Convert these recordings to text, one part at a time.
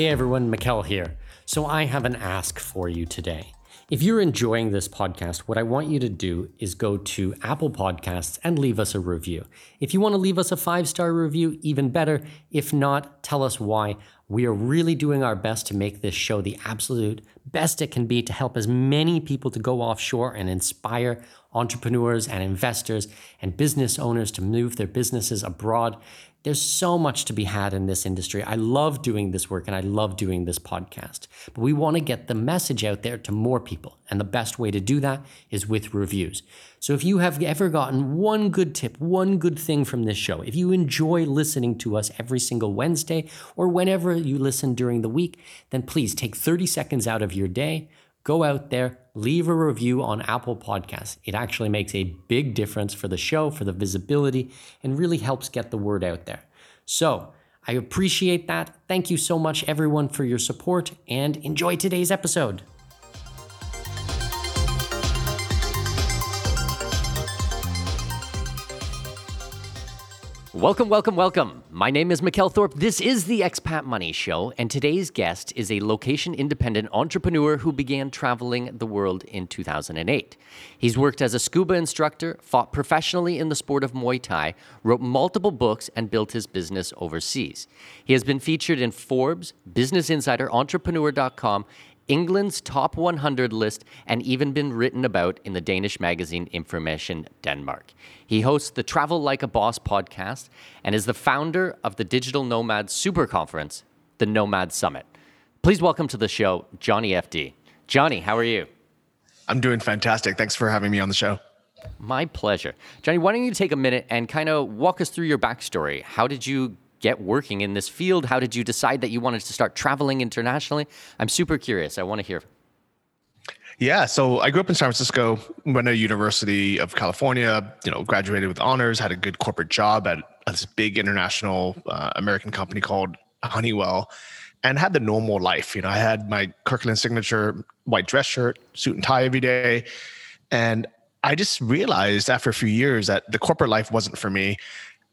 Hey everyone, Mikkel here. So I have an ask for you today. If you're enjoying this podcast, what I want you to do is go to Apple Podcasts and leave us a review. If you want to leave us a five star review, even better. If not, tell us why. We are really doing our best to make this show the absolute best it can be to help as many people to go offshore and inspire entrepreneurs and investors and business owners to move their businesses abroad. There's so much to be had in this industry. I love doing this work and I love doing this podcast. But we want to get the message out there to more people. And the best way to do that is with reviews. So if you have ever gotten one good tip, one good thing from this show, if you enjoy listening to us every single Wednesday or whenever you listen during the week, then please take 30 seconds out of your day, go out there, leave a review on Apple Podcasts. It actually makes a big difference for the show, for the visibility, and really helps get the word out there. So, I appreciate that. Thank you so much, everyone, for your support, and enjoy today's episode. Welcome, welcome, welcome. My name is Mikkel Thorup. This is the Expat Money Show, and today's guest is a location independent entrepreneur who began traveling the world in 2008. He's worked as a scuba instructor, fought professionally in the sport of Muay Thai, wrote multiple books, and built his business overseas. He has been featured in Forbes, Business Insider, Entrepreneur.com, England's top 100 list, and even been written about in the Danish magazine Information Denmark. He hosts the Travel Like a Boss podcast and is the founder of the Digital Nomad Super Conference, the Nomad Summit. Please welcome to the show, Johnny FD. Johnny, how are you? I'm doing fantastic. Thanks for having me on the show. My pleasure. Johnny, why don't you take a minute and kind of walk us through your backstory? How did you get working in this field? How did you decide that you wanted to start traveling internationally? I'm super curious. I want to hear. Yeah, so I grew up in San Francisco, went to University of California, you know, graduated with honors, had a good corporate job at, this big international uh, American company called Honeywell and had the normal life. You know, I had my Kirkland signature white dress shirt, suit and tie every day. And I just realized after a few years that the corporate life wasn't for me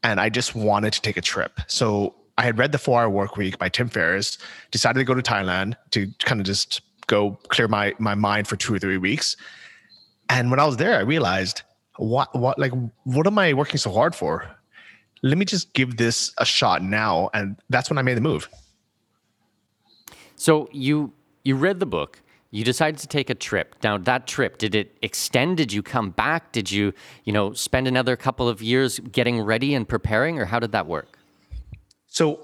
and I just wanted to take a trip. So I had read The Four Hour Work Week by Tim Ferriss, decided to go to Thailand to kind of just go clear my my mind for two or three weeks. And when I was there, I realized what what like what am I working so hard for? Let me just give this a shot now, and that's when I made the move. So you you read the book you decided to take a trip. Now, that trip, did it extend? Did you come back? Did you, you know, spend another couple of years getting ready and preparing, or how did that work? So,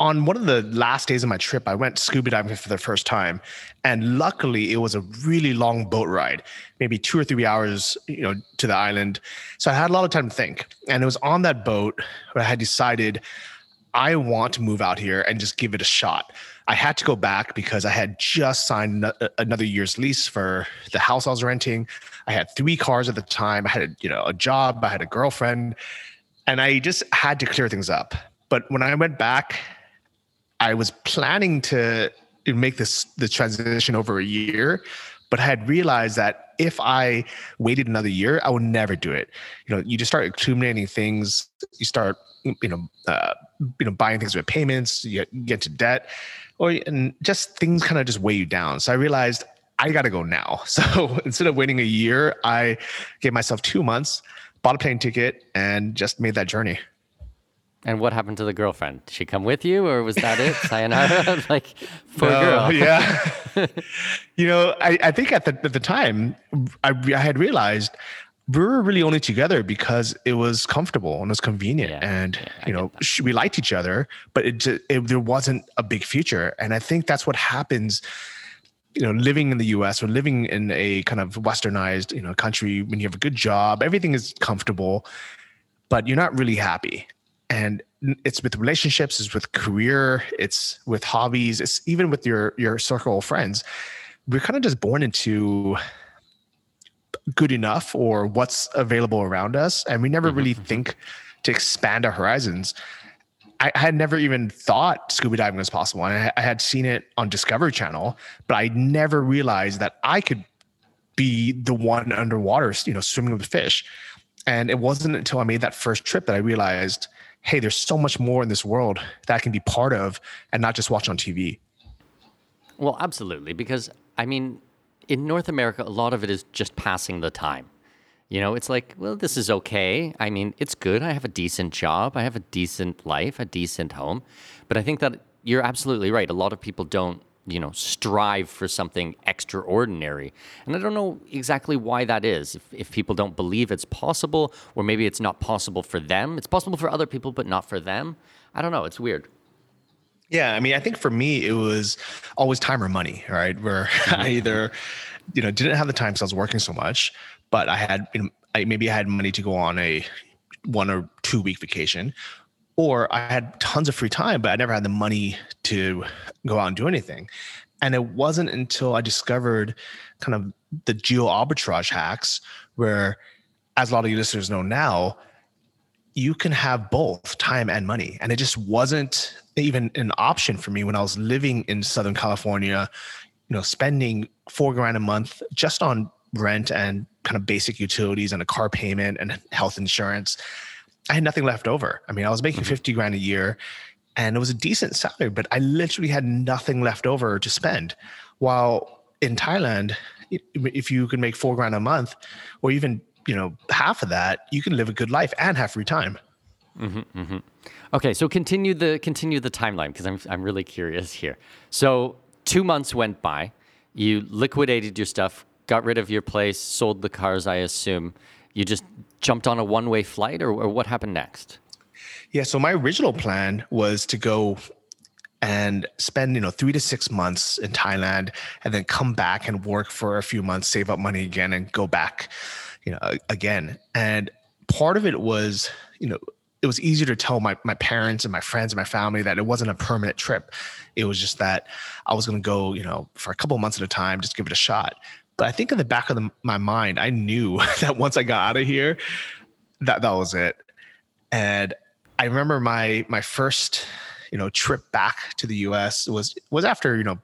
on one of the last days of my trip, I went scuba diving for the first time, and luckily, it was a really long boat ride, maybe two or three hours, you know, to the island. So I had a lot of time to think, and it was on that boat where I had decided I want to move out here and just give it a shot. I had to go back because I had just signed another year's lease for the house I was renting. I had three cars at the time. I had a, you know a job. I had a girlfriend, and I just had to clear things up. But when I went back, I was planning to make this the transition over a year, but I had realized that if I waited another year, I would never do it. You know, you just start accumulating things. You start, you know, uh, you know, buying things with payments. You get into debt, or and just things kind of just weigh you down. So I realized I got to go now. So instead of waiting a year, I gave myself two months, bought a plane ticket, and just made that journey. And what happened to the girlfriend? Did she come with you, or was that it? Sayonara, like poor no, girl. yeah. you know, I, I think at the at the time, I, I had realized we were really only together because it was comfortable and it was convenient, yeah, and yeah, you know we liked each other, but it, it there wasn't a big future. And I think that's what happens you know living in the US or living in a kind of westernized you know country when you have a good job everything is comfortable but you're not really happy and it's with relationships it's with career it's with hobbies it's even with your your circle of friends we're kind of just born into good enough or what's available around us and we never mm-hmm. really mm-hmm. think to expand our horizons I, had never even thought scuba diving was possible and I, I had seen it on discovery channel but i never realized that i could be the one underwater you know swimming with fish and it wasn't until i made that first trip that i realized hey, there's so much more in this world that I can be part of and not just watch on TV. Well, absolutely. Because, I mean, in North America, a lot of it is just passing the time. You know, it's like, well, this is okay. I mean, it's good. I have a decent job. I have a decent life, a decent home. But I think that you're absolutely right. A lot of people don't you know, strive for something extraordinary. And I don't know exactly why that is. If, if people don't believe it's possible, or maybe it's not possible for them. It's possible for other people, but not for them. I don't know. It's weird. Yeah, I mean, I think for me, it was always time or money, right? Where I mm-hmm. either, you know, didn't have the time because I was working so much, but I had, you know, I, maybe I had money to go on a one or two week vacation, or I had tons of free time, but I never had the money to go out and do anything. And it wasn't until I discovered kind of the geo arbitrage hacks, where, as a lot of you listeners know now, you can have both time and money. And it just wasn't even an option for me when I was living in Southern California, you know, spending four grand a month just on rent and kind of basic utilities and a car payment and health insurance I had nothing left over. I mean, I was making mm-hmm. 50 grand a year and it was a decent salary, but I literally had nothing left over to spend. While in Thailand, if you can make four grand a month or even, you know, half of that, you can live a good life and have free time. Mm-hmm, mm-hmm. Okay, so continue the continue the timeline because I'm I'm really curious here. So two months went by, you liquidated your stuff, got rid of your place, sold the cars, I assume. You just jumped on a one way flight, or, or what happened next? Yeah, so my original plan was to go and spend you know three to six months in Thailand, and then come back and work for a few months, save up money again, and go back, you know, again. And part of it was, you know, it was easier to tell my my parents and my friends and my family that it wasn't a permanent trip. It was just that I was going to go, you know, for a couple months at a time, just give it a shot. But I think in the back of the, my mind, I knew that once I got out of here, that that was it. And I remember my my first, you know, trip back to the U.S. was was after you know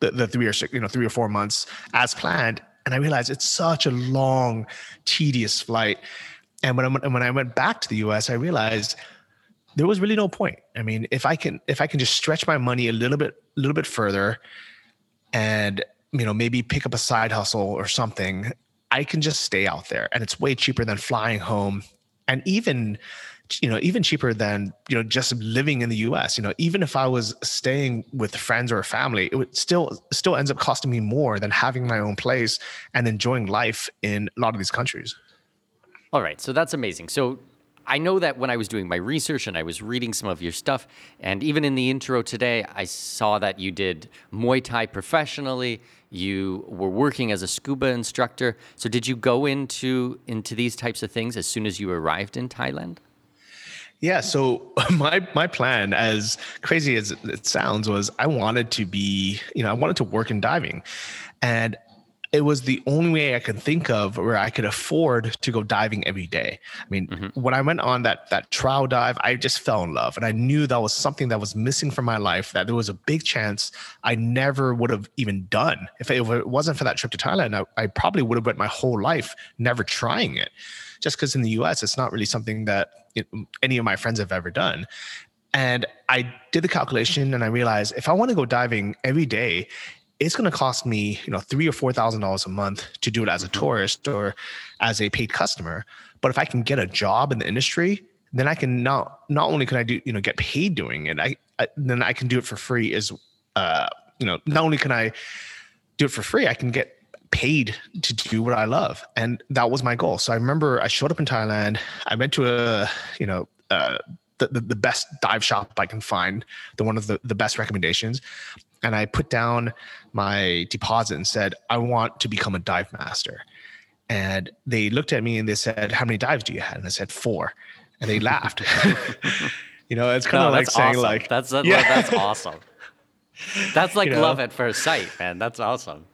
the, the three or you know three or four months as planned, and I realized it's such a long, tedious flight. And when I when I went back to the U.S., I realized there was really no point. I mean, if I can if I can just stretch my money a little bit a little bit further, and you know, maybe pick up a side hustle or something, I can just stay out there and it's way cheaper than flying home and even you know even cheaper than you know just living in the US you know even if I was staying with friends or family it would still still ends up costing me more than having my own place and enjoying life in a lot of these countries all right so that's amazing so I know that when I was doing my research and I was reading some of your stuff, and even in the intro today, I saw that you did Muay Thai professionally. You were working as a scuba instructor. So did you go into into these types of things as soon as you arrived in Thailand? Yeah, so my my plan, as crazy as it sounds, was I wanted to be, you know, I wanted to work in diving, and it was the only way I could think of where I could afford to go diving every day. I mean, mm-hmm. when I went on that that trial dive, I just fell in love, and I knew that was something that was missing from my life. That there was a big chance I never would have even done if it, if it wasn't for that trip to Thailand. I, I probably would have went my whole life never trying it, just because in the U.S. it's not really something that it, any of my friends have ever done. And I did the calculation and I realized if I want to go diving every day, it's going to cost me, you know, three or four thousand dollars a month to do it as a mm-hmm. tourist or as a paid customer. But if I can get a job in the industry, then I can not not only can I do, you know, get paid doing it, I, I then I can do it for free as, uh, you know, not only can I do it for free, I can get paid to do what I love, and that was my goal. So I remember I showed up in Thailand. I went to a, you know, uh, the, the, the best dive shop I can find, the one of the, the best recommendations. And I put down my deposit and said, I want to become a dive master. And they looked at me and they said, How many dives do you have? And I said, Four. And they laughed. you know, it's kind no, of like saying, awesome. like, that's, that's, yeah. that's awesome. That's like you know? love at first sight, man. That's awesome.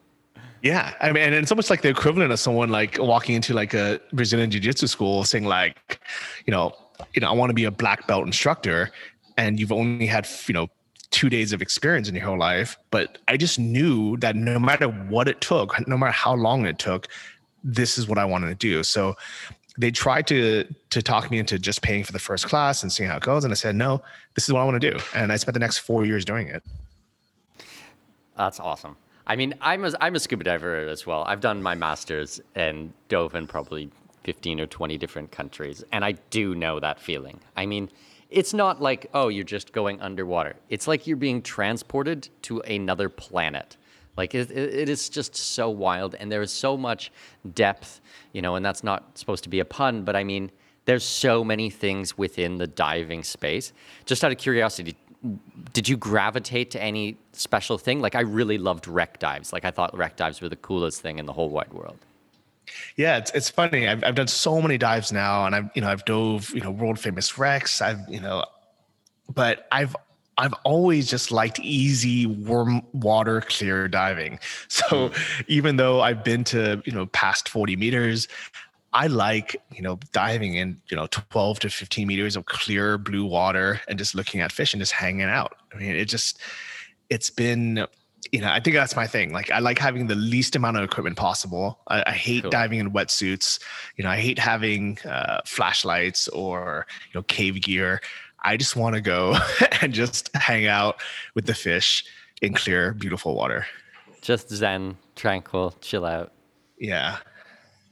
Yeah, I mean, and it's almost like the equivalent of someone like walking into like a Brazilian jiu-jitsu school saying like, you know, you know, I want to be a black belt instructor, and you've only had you know two days of experience in your whole life. But I just knew that no matter what it took, no matter how long it took, this is what I wanted to do. So they tried to to talk me into just paying for the first class and seeing how it goes, and I said no, this is what I want to do, and I spent the next four years doing it. That's awesome. I mean, I'm a, I'm a scuba diver as well. I've done my master's and dove in probably 15 or 20 different countries. And I do know that feeling. I mean, it's not like, oh, you're just going underwater. It's like you're being transported to another planet. Like it, it is just so wild, and there is so much depth, you know. And that's not supposed to be a pun, but I mean, there's so many things within the diving space. Just out of curiosity, did you gravitate to any special thing? Like I really loved wreck dives. Like I thought wreck dives were the coolest thing in the whole wide world. Yeah, it's it's funny. I've I've done so many dives now, and I've you know I've dove you know world famous wrecks. I've you know, but I've I've always just liked easy warm water clear diving. So mm. even though I've been to you know past forty meters, I like, you know, diving in, you know, 12 to 15 meters of clear blue water and just looking at fish and just hanging out. I mean, it just, it's been you know, I think that's my thing. Like, I like having the least amount of equipment possible. I, I hate cool. diving in wetsuits. You know, I hate having uh, flashlights or you know cave gear. I just want to go and just hang out with the fish in clear, beautiful water. Just zen, tranquil, chill out. Yeah,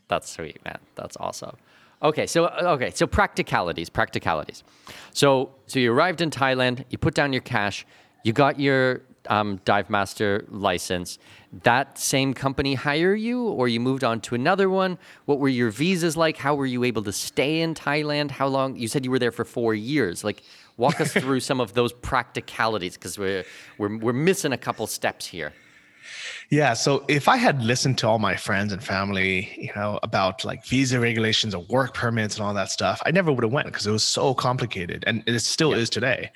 that's sweet, man. That's awesome. Okay, so okay, so practicalities, practicalities. So so you arrived in Thailand, you put down your cash, you got your um, dive master license, that same company hire you or you moved on to another one? What were your visas like? How were you able to stay in Thailand? How long? You said you were there for four years. Like, walk us through some of those practicalities because we're, we're, we're missing a couple steps here. Yeah. So if I had listened to all my friends and family, you know, about like visa regulations and work permits and all that stuff, I never would have went because it was so complicated and it still is today.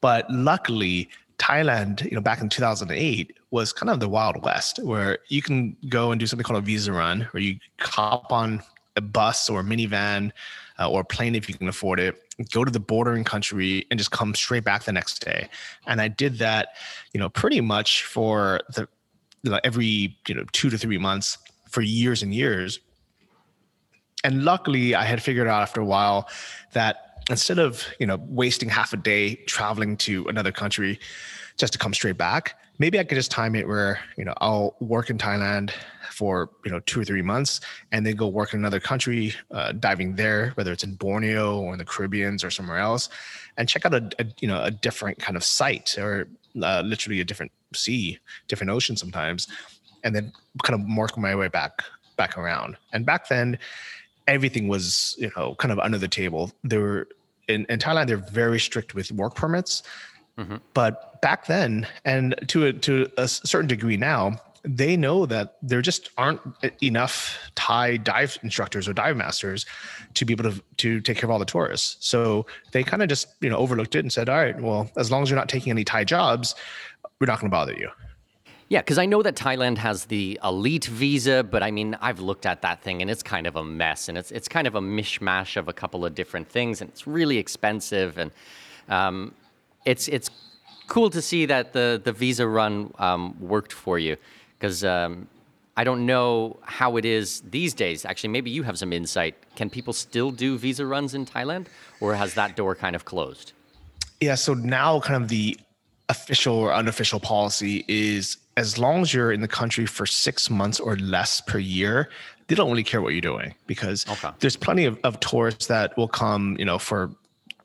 But luckily, Thailand, you know, back in 2008 was kind of the Wild West where you can go and do something called a visa run where you hop on a bus or a minivan uh, or a plane if you can afford it, go to the bordering country and just come straight back the next day. And I did that, you know, pretty much for the you know, every, you know, two to three months for years and years. And luckily I had figured out after a while that instead of you know wasting half a day traveling to another country just to come straight back maybe i could just time it where you know i'll work in thailand for you know two or three months and then go work in another country uh, diving there whether it's in borneo or in the caribbeans or somewhere else and check out a, a you know a different kind of site or uh, literally a different sea different ocean sometimes and then kind of work my way back back around. And back then everything was you know kind of under the table. There were in, in Thailand they're very strict with work permits, mm-hmm. but back then and to a, to a certain degree now they know that there just aren't enough Thai dive instructors or dive masters to be able to to take care of all the tourists. So they kind of just you know overlooked it and said, all right, well as long as you're not taking any Thai jobs, we're not going to bother you. Yeah, because I know that Thailand has the elite visa, but I mean, I've looked at that thing and it's kind of a mess, and it's it's kind of a mishmash of a couple of different things, and it's really expensive, and um, it's it's cool to see that the the visa run um, worked for you, because um, I don't know how it is these days. Actually, maybe you have some insight. Can people still do visa runs in Thailand, or has that door kind of closed? Yeah, so now kind of the official or unofficial policy is as long as you're in the country for six months or less per year, they don't really care what you're doing because okay. there's plenty of, of tourists that will come, you know, for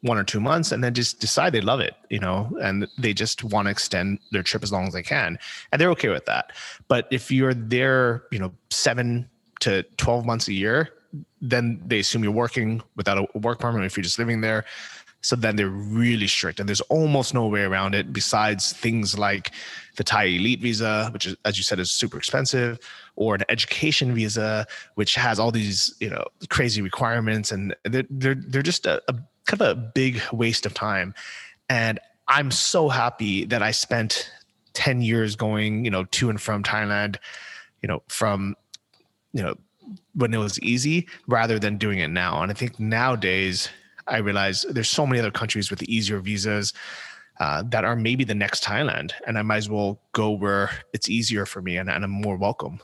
one or two months and then just decide they love it, you know, and they just want to extend their trip as long as they can. And they're okay with that. But if you're there, you know, seven to 12 months a year, then they assume you're working without a work permit. If you're just living there, so then they're really strict, and there's almost no way around it besides things like the Thai Elite visa, which is, as you said, is super expensive, or an education visa, which has all these you know crazy requirements, and they're they're, they're just a, a kind of a big waste of time. And I'm so happy that I spent 10 years going, you know, to and from Thailand, you know, from, you know, when it was easy rather than doing it now. And I think nowadays I realize there's so many other countries with easier visas uh, that are maybe the next Thailand. And I might as well go where it's easier for me and, and I'm more welcome.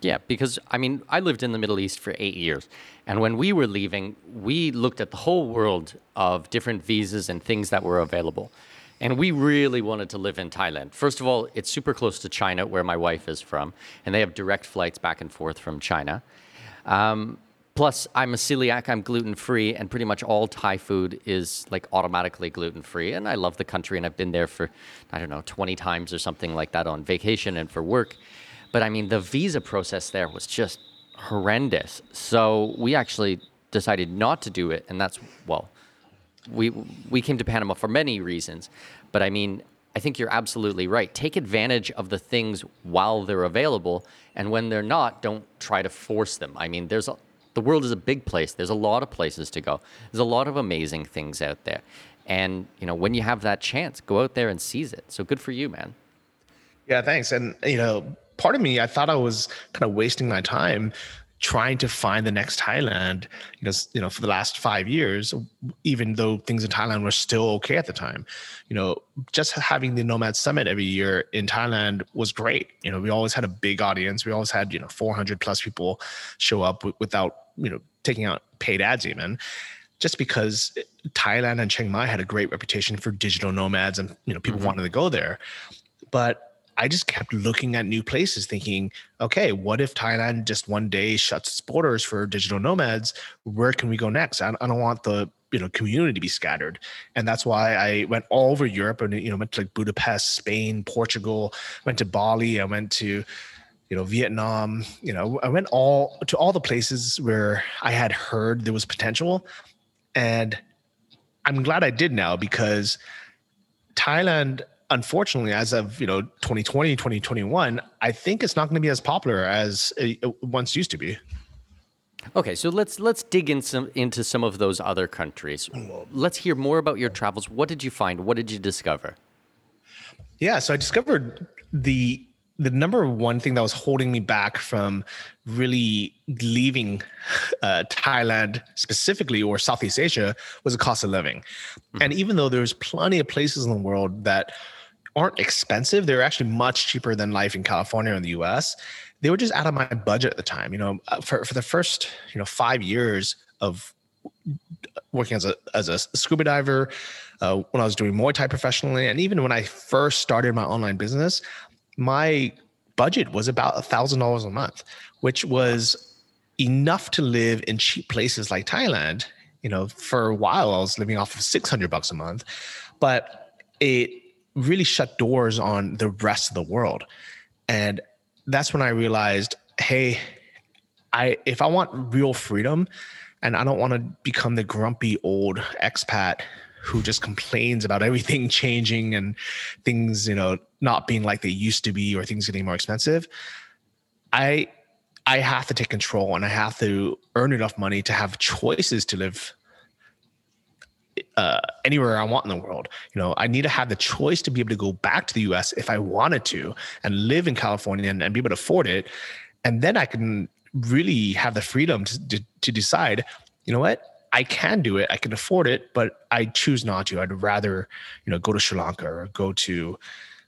Yeah, because I mean, I lived in the Middle East for eight years. And when we were leaving, we looked at the whole world of different visas and things that were available. And we really wanted to live in Thailand. First of all, it's super close to China, where my wife is from, and they have direct flights back and forth from China. Um, plus, I'm a celiac, I'm gluten free, and pretty much all Thai food is like automatically gluten free. And I love the country, and I've been there for, I don't know, 20 times or something like that on vacation and for work. But I mean, the visa process there was just horrendous. So we actually decided not to do it, and that's well, we we came to Panama for many reasons. But I mean, I think you're absolutely right. Take advantage of the things while they're available, and when they're not, don't try to force them. I mean, there's a, the world is a big place. There's a lot of places to go. There's a lot of amazing things out there. And, you know, when you have that chance, go out there and seize it. So good for you, man. Yeah, thanks. And, you know, part of me, I thought I was kind of wasting my time trying to find the next Thailand, you know, you know, for the last five years, even though things in Thailand were still okay at the time, you know, just having the Nomad Summit every year in Thailand was great. You know, we always had a big audience. We always had, you know, 400 plus people show up w- without, you know, taking out paid ads even just because Thailand and Chiang Mai had a great reputation for digital nomads and, you know, people mm-hmm. wanted to go there. But I just kept looking at new places, thinking, okay, what if Thailand just one day shuts its borders for digital nomads? Where can we go next? I, I don't want the you know community to be scattered, and that's why I went all over Europe and you know went to like Budapest, Spain, Portugal, went to Bali, I went to you know Vietnam. You know, I went all to all the places where I had heard there was potential, and I'm glad I did now because Thailand unfortunately as of you know 2020 2021 i think it's not going to be as popular as it once used to be. Okay so let's let's dig in some, into some of those other countries. Let's hear more about your travels. What did you find? What did you discover? Yeah so i discovered the the number one thing that was holding me back from really leaving uh, Thailand specifically or Southeast Asia was the cost of living. Mm-hmm. And even though there's plenty of places in the world that aren't expensive. They're actually much cheaper than life in California or in the US. They were just out of my budget at the time. You know, uh, for, for the first, you know, five years of working as a, as a scuba diver, uh, when I was doing Muay Thai professionally, and even when I first started my online business, my budget was about a thousand dollars a month, which was enough to live in cheap places like Thailand. You know, for a while I was living off of 600 bucks a month, but it really shut doors on the rest of the world. And that's when I realized, hey, I if I want real freedom and I don't want to become the grumpy old expat who just complains about everything changing and things, you know, not being like they used to be or things getting more expensive, I I have to take control and I have to earn enough money to have choices to live uh, anywhere I want in the world. You know, I need to have the choice to be able to go back to the US if I wanted to and live in California and, and be able to afford it. And then I can really have the freedom to, to, to decide, you know what, I can do it, I can afford it, but I choose not to. I'd rather, you know, go to Sri Lanka or go to,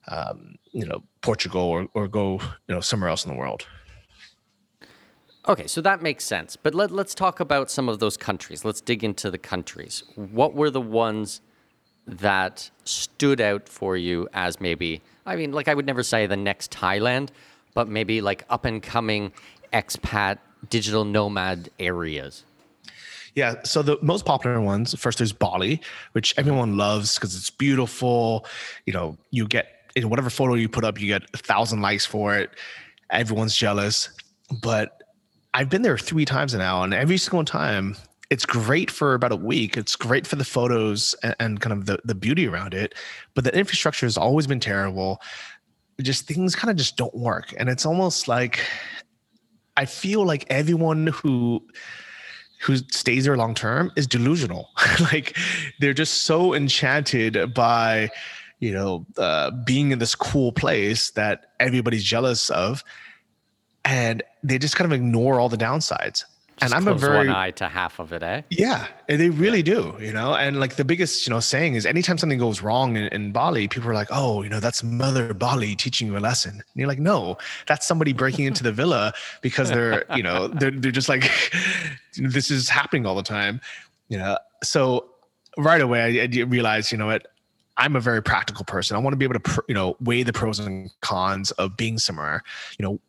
um, you know, Portugal or, or go, you know, somewhere else in the world. Okay, so that makes sense. But let, let's talk about some of those countries. Let's dig into the countries. What were the ones that stood out for you as maybe, I mean, like I would never say the next Thailand, but maybe like up and coming expat digital nomad areas? Yeah, so the most popular ones first there's Bali, which everyone loves because it's beautiful. You know, you get in whatever photo you put up, you get a thousand likes for it. Everyone's jealous, but I've been there three times now, and every single time it's great for about a week. It's great for the photos and, and, kind of the, the beauty around it. But the infrastructure has always been terrible. Just things kind of just don't work. And it's almost like I feel like everyone who who stays there long term is delusional. like they're just so enchanted by, you know, uh, being in this cool place that everybody's jealous of and they just kind of ignore all the downsides. Just and I'm a very one eye to half of it, eh? Yeah, they really do, you know. And like the biggest, you know, saying is anytime something goes wrong in, in, Bali, people are like, "Oh, you know, that's Mother Bali teaching you a lesson." And you're like, "No, that's somebody breaking into the villa because they're, you know, they're they're just like, this is happening all the time, you know." So right away, I, I realized, you know what, I'm a very practical person. I want to be able to, you know, weigh the pros and cons of being somewhere. You know,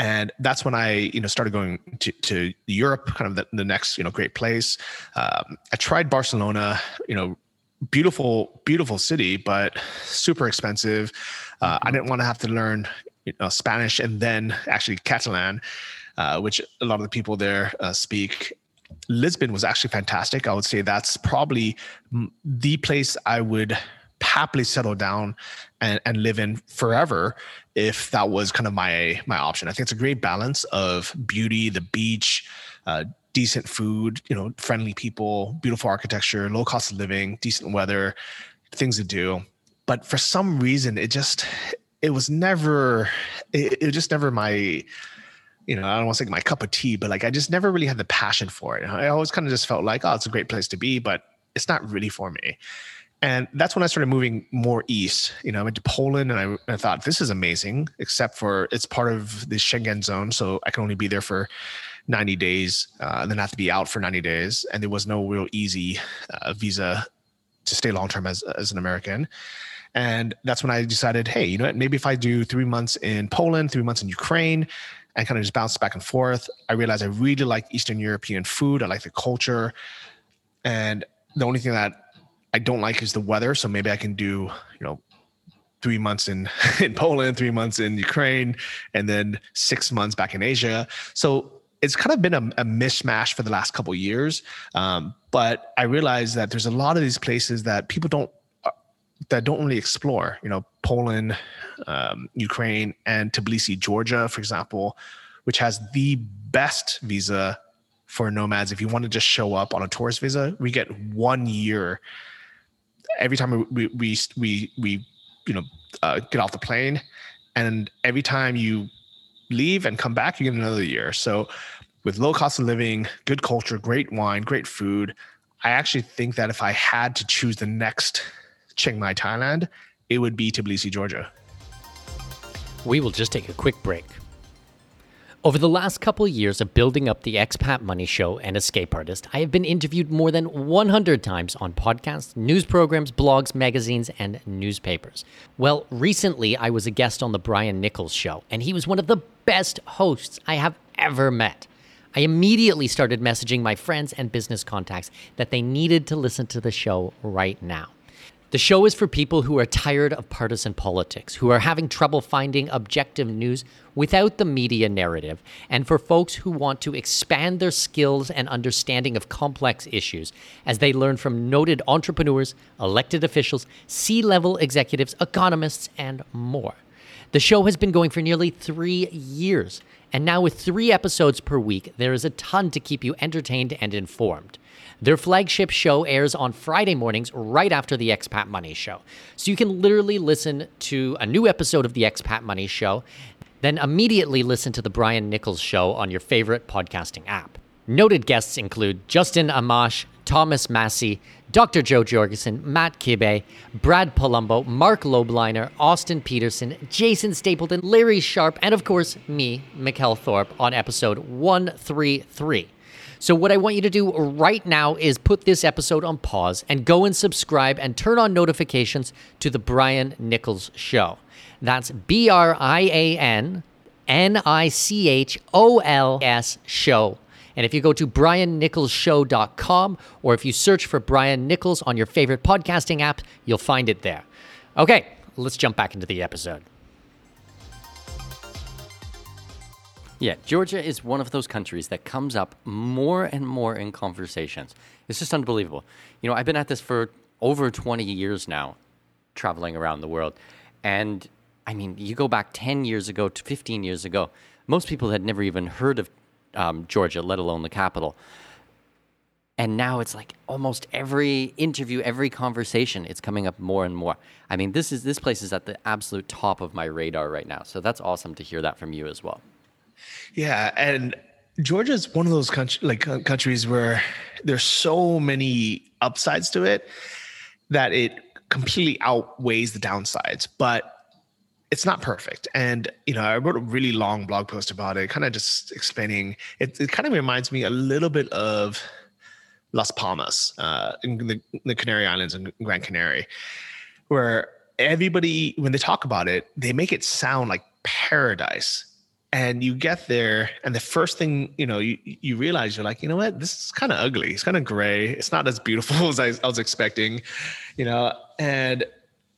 and that's when I, you know, started going to, to Europe, kind of the, the next, you know, great place. Um, I tried Barcelona, you know, beautiful, beautiful city, but super expensive. Uh, I didn't want to have to learn you know, Spanish and then actually Catalan, uh, which a lot of the people there uh, speak. Lisbon was actually fantastic. I would say that's probably the place I would happily settle down and, and live in forever if that was kind of my my option. I think it's a great balance of beauty, the beach, uh, decent food, you know, friendly people, beautiful architecture, low cost of living, decent weather, things to do. But for some reason, it just it was never it, it was just never my you know, I don't want to say my cup of tea, but like I just never really had the passion for it. I always kind of just felt like, oh, it's a great place to be, but it's not really for me. And that's when I started moving more east. You know, I went to Poland and I, I, thought this is amazing, except for it's part of the Schengen zone. So I can only be there for 90 days uh, and then have to be out for 90 days. And there was no real easy uh, visa to stay long term as, as an American. And that's when I decided, hey, you know what? Maybe if I do three months in Poland, three months in Ukraine, and kind of just bounce back and forth, I realized I really like Eastern European food. I like the culture. And the only thing that I don't like is the weather. So maybe I can do, you know, three months in in Poland, three months in Ukraine, and then six months back in Asia. So it's kind of been a, a mishmash for the last couple years. Um, but I realized that there's a lot of these places that people don't uh, that don't really explore. You know, Poland, um, Ukraine, and Tbilisi, Georgia, for example, which has the best visa for nomads. If you want to just show up on a tourist visa, we get one year every time we we we we you know uh, get off the plane, and every time you leave and come back, you get another year. So with low cost of living, good culture, great wine, great food, I actually think that if I had to choose the next Chiang Mai, Thailand, it would be Tbilisi, Georgia. We will just take a quick break. Over the last couple of years of building up the Expat Money Show and Escape Artist, I have been interviewed more than 100 times on podcasts, news programs, blogs, magazines, and newspapers. Well, recently I was a guest on the Brian Nichols Show, and he was one of the best hosts I have ever met. I immediately started messaging my friends and business contacts that they needed to listen to the show right now. The show is for people who are tired of partisan politics, who are having trouble finding objective news without the media narrative, and for folks who want to expand their skills and understanding of complex issues as they learn from noted entrepreneurs, elected officials, C level executives, economists, and more. The show has been going for nearly three years And now, with three episodes per week, there is a ton to keep you entertained and informed. Their flagship show airs on Friday mornings right after the Expat Money Show. So you can literally listen to a new episode of the Expat Money Show, then immediately listen to the Brian Nichols Show on your favorite podcasting app. Noted guests include Justin Amash, Thomas Massie, Dr. Jo Jorgensen, Matt Kibbe, Brad Polumbo, Marc Lobliner, Austin Petersen, Jason Stapleton, Larry Sharpe, and of course, me, Mikkel Thorup, on episode 133. So, what I want you to do right now is put this episode on pause and go and subscribe and turn on notifications to the Brian Nichols Show. That's B R I A N N I C H O L S Show. And if you go to briannicholsshow.com or if you search for Brian Nichols on your favorite podcasting app, you'll find it there. Okay, let's jump back into the episode. Yeah, Georgia is one of those countries that comes up more and more in conversations. It's just unbelievable. You know, I've been at this for over 20 years now, traveling around the world. And I mean, you go back 10 years ago to 15 years ago, most people had never even heard of um, Georgia, let alone the capital. And now it's like almost every interview, every conversation, it's coming up more and more. I mean, this is this place is at the absolute top of my radar right now. So that's awesome to hear that from you as well. Yeah, and Georgia is one of those country, like countries where there's so many upsides to it that it completely outweighs the downsides. But it's not perfect. And, you know, I wrote a really long blog post about it, kind of just explaining it. It kind of reminds me a little bit of Las Palmas uh, in the, the Canary Islands and Gran Canary, where everybody, when they talk about it, they make it sound like paradise. And you get there, and the first thing you know, you, you realize you're like, you know what, this is kind of ugly. It's kind of gray. It's not as beautiful as I, I was expecting, you know. And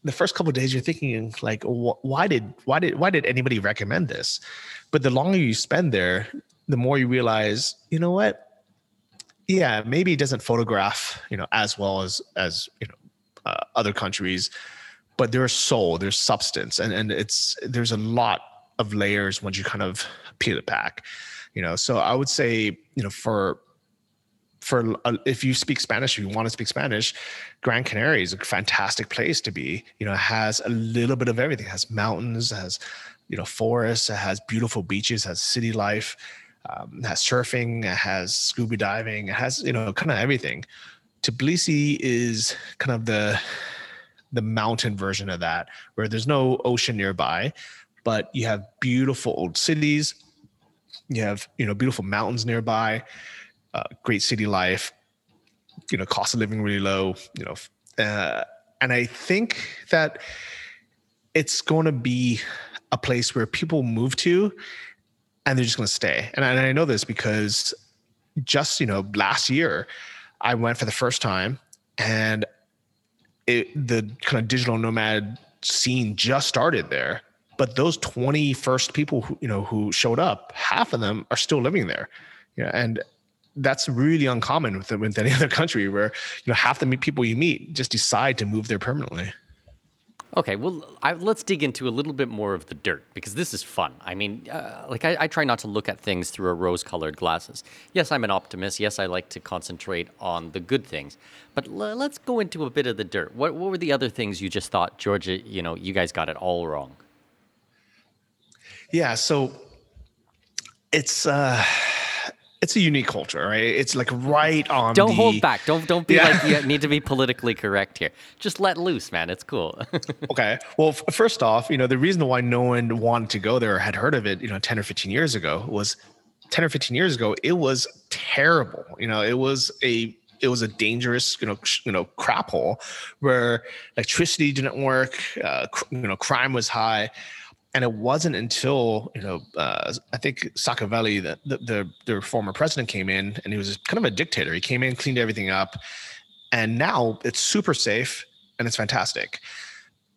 the first couple days you're thinking like why did why did why did anybody recommend this but the longer you spend there the more you realize you know what yeah maybe it doesn't photograph you know as well as as you know uh, other countries but there's soul there's substance and and it's there's a lot of layers once you kind of peel it back you know so i would say you know for for uh, if you speak Spanish, if you want to speak Spanish, Gran Canaria is a fantastic place to be. You know, has a little bit of everything. It has mountains, has you know forests, it has beautiful beaches, has city life, um, has surfing, it has scuba diving, it has you know kind of everything. Tbilisi is kind of the the mountain version of that, where there's no ocean nearby, but you have beautiful old cities. You have you know beautiful mountains nearby uh, great city life, you know, cost of living really low, you know, uh, and I think that it's going to be a place where people move to and they're just going to stay. And I, and I know this because just, you know, last year I went for the first time and it, the kind of digital nomad scene just started there. But those 20 first people who, you know, who showed up, half of them are still living there. Yeah. And that's really uncommon with, with any other country where you know half the people you meet just decide to move there permanently. Okay well I, let's dig into a little bit more of the dirt because this is fun. I mean uh, like I, I, try not to look at things through a rose colored glasses. Yes i'm an optimist. Yes i like to concentrate on the good things. But l- let's go into a bit of the dirt. What, what were the other things you just thought georgia you know you guys got it all wrong yeah so it's uh it's a unique culture, right? It's like right on. Don't the, hold back. Don't don't be yeah. like you need to be politically correct here. Just let loose, man. It's cool. okay. Well, f- first off, you know the reason why no one wanted to go there or had heard of it, you know, ten or fifteen years ago was ten or fifteen years ago. It was terrible. You know, it was a it was a dangerous, you know, you know, crap hole where electricity didn't work. Uh, cr- you know, crime was high and it wasn't until you know uh, I think the, the, the the former president, came in and he was kind of a dictator. He came in, cleaned everything up, and now it's super safe and it's fantastic.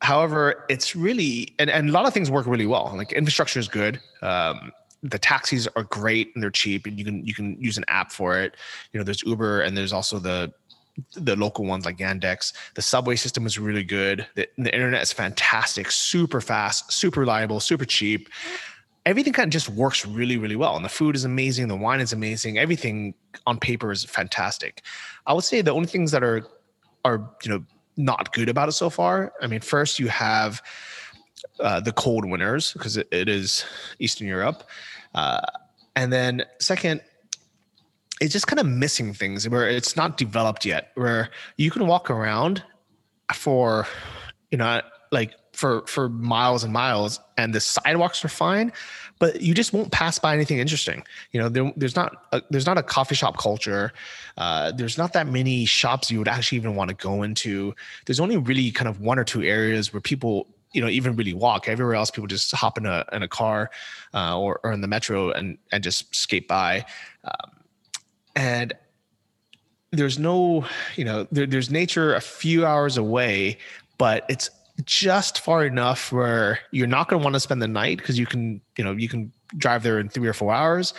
However, it's really and, and a lot of things work really well. Like infrastructure is good. Um, the taxis are great and they're cheap, and you can you can use an app for it. You know, there's Uber and there's also the the local ones like Yandex. The subway system is really good. The, the internet is fantastic, super fast, super reliable, super cheap. everything kind of just works really, really well. And the food is amazing, the wine is amazing, everything on paper is fantastic. I would say the only things that are are you know not good about it so far. I mean, first you have uh, the cold winters because it, it is Eastern Europe, uh, and then second, it's just kind of missing things where it's not developed yet. Where you can walk around for you know like for for miles and miles and the sidewalks are fine but you just won't pass by anything interesting. You know there, there's not a, there's not a coffee shop culture uh, there's not that many shops you would actually even want to go into. There's only really kind of one or two areas where people you know even really walk. Everywhere else people just hop in a in a car uh, or, or in the metro and and just skate by. Um, and there's no you know there, there's nature a few hours away but it's just far enough where you're not going to want to spend the night because you can, you know, you can drive there in three or four hours.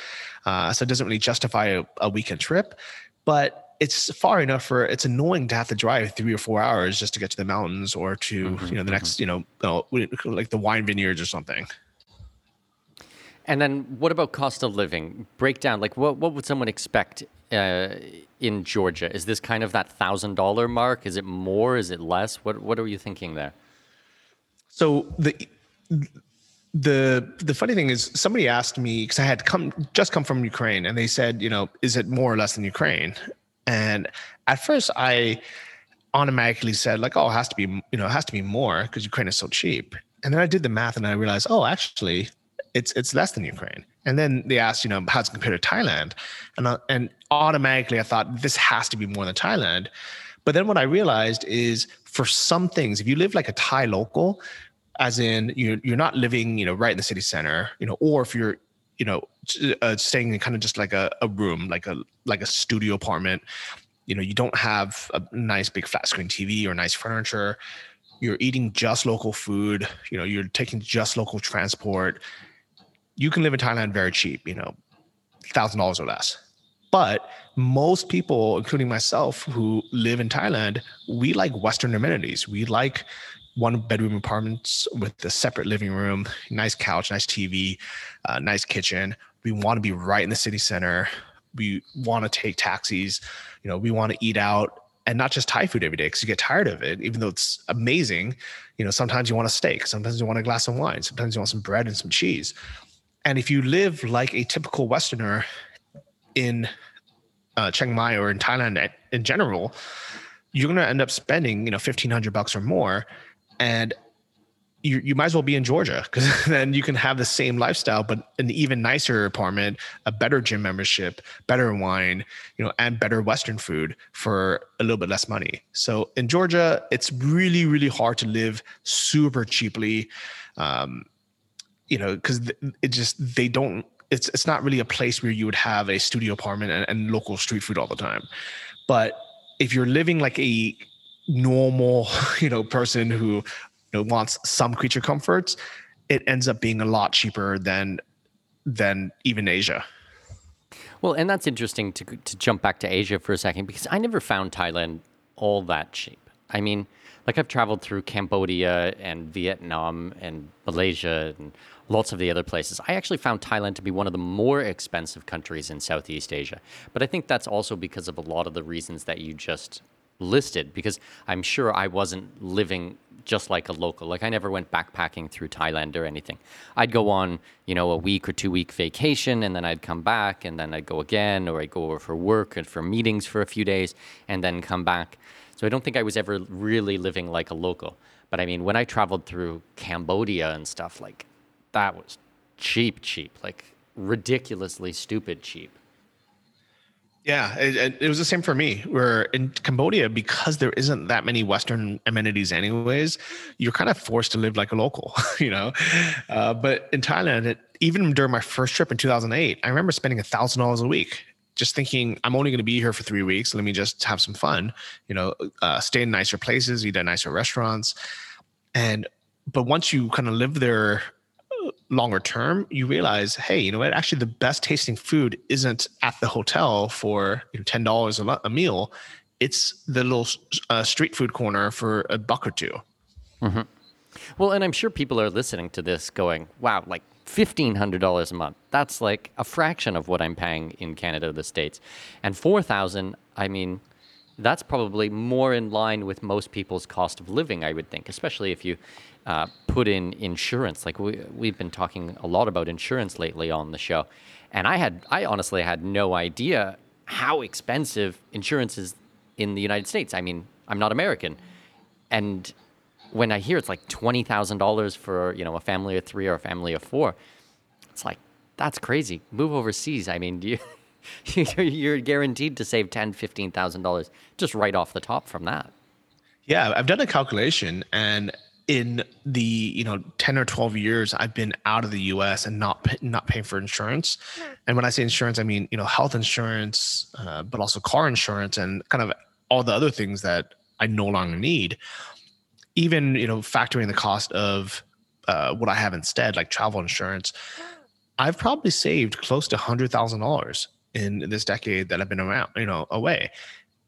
Uh, so it doesn't really justify a, a weekend trip, but it's far enough for it's annoying to have to drive three or four hours just to get to the mountains or to mm-hmm, you know the next mm-hmm. you know like the wine vineyards or something. And then what about cost of living? Breakdown like what what would someone expect uh, in Georgia? Is this kind of that thousand dollar mark? Is it more? Is it less? What what are you thinking there? So the the the funny thing is somebody asked me because I had come just come from Ukraine and they said, you know, is it more or less than Ukraine? And at first I automatically said like, oh, it has to be, you know, it has to be more because Ukraine is so cheap. And then I did the math and I realized, oh, actually, it's it's less than Ukraine. And then they asked, you know, how it's compared to Thailand, and uh, and automatically I thought this has to be more than Thailand. But then what I realized is for some things, if you live like a Thai local, as in you're you're not living you know right in the city center you know or if you're you know uh, staying in kind of just like a, a room like a like a studio apartment you know you don't have a nice big flat screen tv or nice furniture you're eating just local food you know you're taking just local transport you can live in thailand very cheap you know thousand dollars or less but most people including myself who live in thailand we like western amenities we like one bedroom apartments with a separate living room, nice couch, nice TV, uh, nice kitchen. We want to be right in the city center. We want to take taxis. You know, we want to eat out and not just Thai food every day because you get tired of it, even though it's amazing. You know, sometimes you want a steak, sometimes you want a glass of wine, sometimes you want some bread and some cheese. And if you live like a typical Westerner in uh, Chiang Mai or in Thailand in general, you're going to end up spending, you know, 1500 bucks or more and you, you might as well be in Georgia because then you can have the same lifestyle, but an even nicer apartment, a better gym membership, better wine, you know, and better Western food for a little bit less money. So in Georgia, it's really, really hard to live super cheaply. Um, you know, because it just they don't. It's it's not really a place where you would have a studio apartment and, and local street food all the time. But if you're living like a normal, you know, person who you know, wants some creature comforts, it ends up being a lot cheaper than than even Asia. Well, and that's interesting to to jump back to Asia for a second because I never found Thailand all that cheap. I mean, like I've traveled through Cambodia and Vietnam and Malaysia and lots of the other places. I actually found Thailand to be one of the more expensive countries in Southeast Asia. But I think that's also because of a lot of the reasons that you just listed because I'm sure I wasn't living just like a local. Like I never went backpacking through Thailand or anything. I'd go on, you know, a week or two week vacation and then I'd come back and then I'd go again or I'd go over for work and for meetings for a few days and then come back. So I don't think I was ever really living like a local. But I mean, when I traveled through Cambodia and stuff like that was cheap, cheap, like ridiculously stupid cheap. Yeah, it, it, was the same for me. Where in Cambodia, because there isn't that many Western amenities, anyways, you're kind of forced to live like a local, you know. Uh, but in Thailand, it, even during my first trip in 2008, I remember spending a thousand dollars a week, just thinking I'm only going to be here for three weeks. Let me just have some fun, you know, uh, stay in nicer places, eat at nicer restaurants, and but once you kind of live there longer term, you realize, hey, you know what? Actually, the best tasting food isn't at the hotel for you know, ten dollars a meal. It's the little uh, street food corner for a buck or 2 mm-hmm. Well, and I'm sure people are listening to this going, "Wow, like $1,500 a month. That's like a fraction of what I'm paying in Canada the States. And 4000 I mean, that's probably more in line with most people's cost of living, I would think, especially if you uh, put in insurance. Like we, we've been talking a lot about insurance lately on the show. And I had, I honestly had no idea how expensive insurance is in the United States. I mean, I'm not American. And when I hear it's like twenty thousand dollars for you know a family of three or a family of four, it's like that's crazy. Move overseas. I mean, you you're guaranteed to save ten, fifteen thousand dollars just right off the top from that. Yeah, I've done a calculation, and in the you know 10 or 12 years i've been out of the us and not not paying for insurance. And when i say insurance i mean you know health insurance uh, but also car insurance and kind of all the other things that i no longer need. Even you know factoring the cost of uh, what I have instead, like travel insurance, I've probably saved close to hundred thousand dollars in this decade that I've been around, you know, away.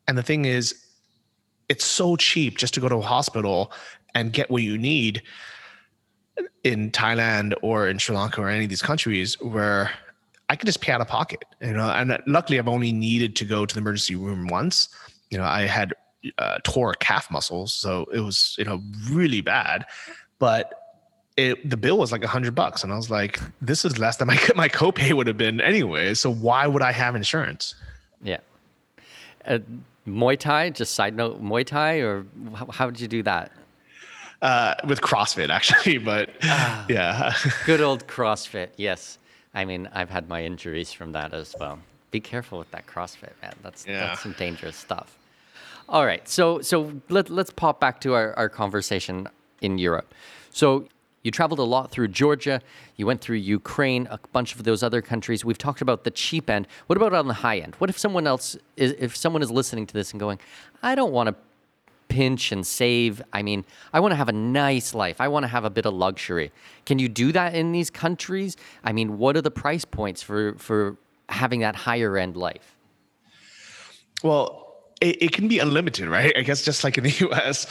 And the thing is, it's so cheap just to go to a hospital and get what you need in Thailand or in Sri Lanka or any of these countries where I could just pay out of pocket, you know. And luckily, I've only needed to go to the emergency room once. You know, I had uh, tore calf muscles, so it was you know really bad. But it, the bill was like a hundred bucks, and I was like, this is less than my my copay would have been anyway. So why would I have insurance? Yeah. Uh, Muay Thai, just side note, Muay Thai, or how, how did you do that? Uh, with CrossFit, actually, but ah, yeah. good old CrossFit, yes. I mean, I've had my injuries from that as well. Be careful with that CrossFit, man. That's yeah. that's some dangerous stuff. All right. So so let, let's pop back to our, our conversation in Europe. So you traveled a lot through Georgia. You went through Ukraine, a bunch of those other countries. We've talked about the cheap end. What about on the high end? What if someone else is if someone is listening to this and going, I don't want to pinch and save. I mean, I want to have a nice life. I want to have a bit of luxury. Can you do that in these countries? I mean, what are the price points for for having that higher end life? Well, it, it can be unlimited, right? I guess just like in the US.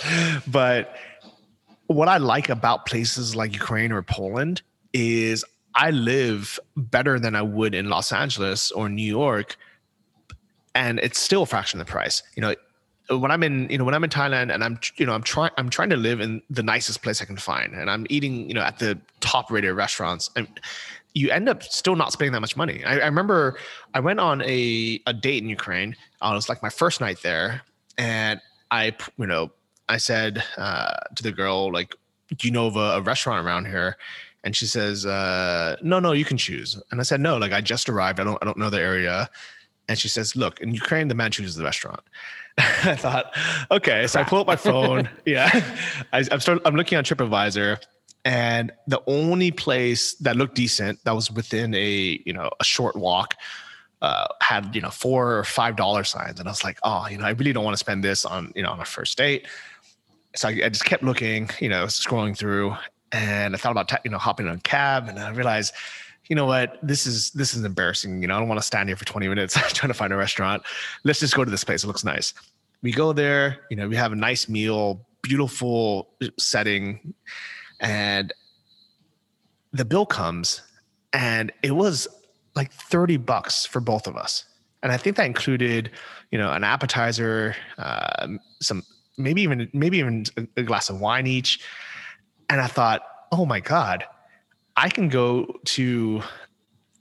But what I like about places like Ukraine or Poland is I live better than I would in Los Angeles or New York, and it's still a fraction of the price. You know, when I'm in, you know, when I'm in Thailand and I'm, you know, I'm trying, I'm trying to live in the nicest place I can find, and I'm eating, you know, at the top rated restaurants, and you end up still not spending that much money. I, I remember I went on a, a date in Ukraine. Uh, it was like my first night there. And I, you know, I said uh, to the girl, like, do you know of a, a restaurant around here? And she says, uh, no, no, you can choose. And I said, no, like I just arrived. I don't, I don't know the area. And she says, look, in Ukraine, the man chooses the restaurant. I thought, okay. So I pull up my phone. yeah. I, I'm, start, I'm looking on TripAdvisor and the only place that looked decent that was within a you know a short walk uh, had you know four or five dollar signs and i was like oh you know i really don't want to spend this on you know on a first date so I, I just kept looking you know scrolling through and i thought about you know hopping on a cab and i realized you know what? This is this is embarrassing. You know i don't want to stand here for 20 minutes trying to find a restaurant. Let's just go to this place. It looks nice. We go there you know we have a nice meal beautiful setting and the bill comes and it was like 30 bucks for both of us. And i think that included you know an appetizer uh, some maybe even maybe even a glass of wine each. And i thought oh my god i can go to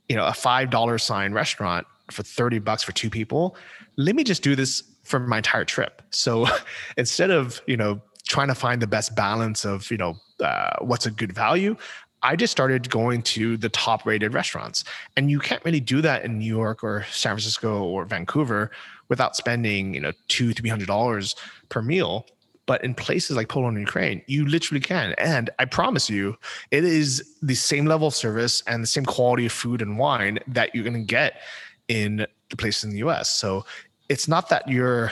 you know a five dollar sign restaurant for 30 bucks for two people let me just do this for my entire trip so instead of you know trying to find the best balance of you know uh, what's a good value I just started going to the top rated restaurants. And you can't really do that in New York or San Francisco or Vancouver without spending, you know, two, three hundred dollars per meal. But in places like Poland and Ukraine, you literally can. And I promise you, it is the same level of service and the same quality of food and wine that you're gonna get in the places in the US. So it's not that you're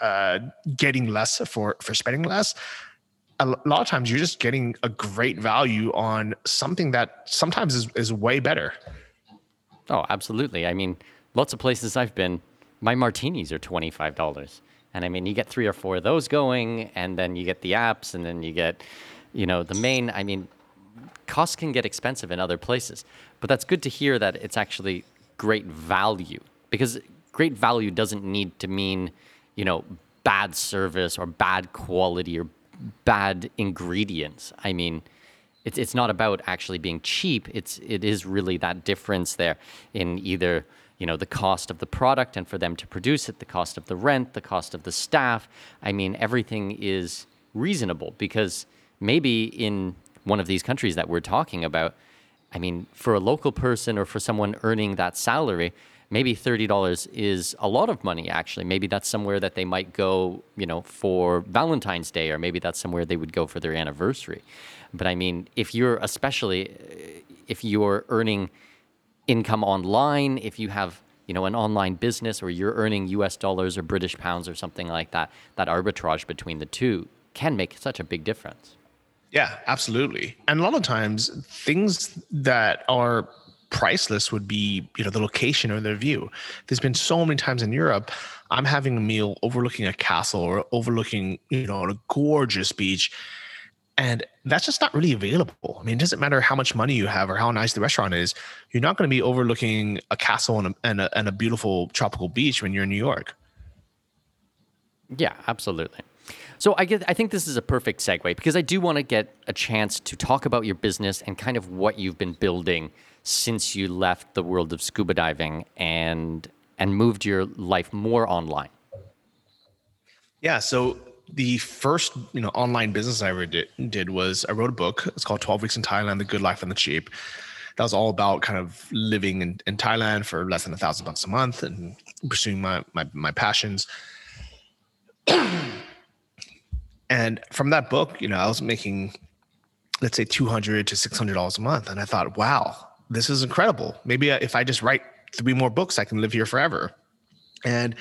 uh, getting less for for spending less a lot of times you're just getting a great value on something that sometimes is, is way better oh absolutely i mean lots of places i've been my martinis are $25 and i mean you get three or four of those going and then you get the apps and then you get you know the main i mean costs can get expensive in other places. But that's good to hear that it's actually great value because great value doesn't need to mean, you know, bad service or bad quality or bad ingredients. I mean, it's it's not about actually being cheap. It's it is really that difference there in either you know the cost of the product and for them to produce it, the cost of the rent, the cost of the staff. I mean, everything is reasonable because maybe in one of these countries that we're talking about, I mean, for a local person or for someone earning that salary, maybe $30 is a lot of money actually maybe that's somewhere that they might go you know for valentine's day or maybe that's somewhere they would go for their anniversary but i mean if you're especially if you're earning income online if you have you know an online business or you're earning us dollars or british pounds or something like that that arbitrage between the two can make such a big difference yeah, absolutely. And a lot of times things that are priceless would be, you know, the location or the view. There's been so many times in Europe, I'm having a meal overlooking a castle or overlooking, you know, a gorgeous beach. And that's just not really available. I mean, it doesn't matter how much money you have or how nice the restaurant is. You're not going to be overlooking a castle and a, and a, and a beautiful tropical beach when you're in New York. Yeah, absolutely. So I get I think this is a perfect segue because I do want to get a chance to talk about your business and kind of what you've been building since you left the world of scuba diving and and moved your life more online. Yeah, so the first you know online business I ever did, did was I wrote a book. It's called 12 Weeks in Thailand: The Good Life and the Cheap. That was all about kind of living in, in Thailand for less than a thousand bucks a month and pursuing my my, my passions. And from that book, you know, I was making, let's say, 200 to $600 a month. And I thought, wow, this is incredible. Maybe if I just write three more books, I can live here forever. And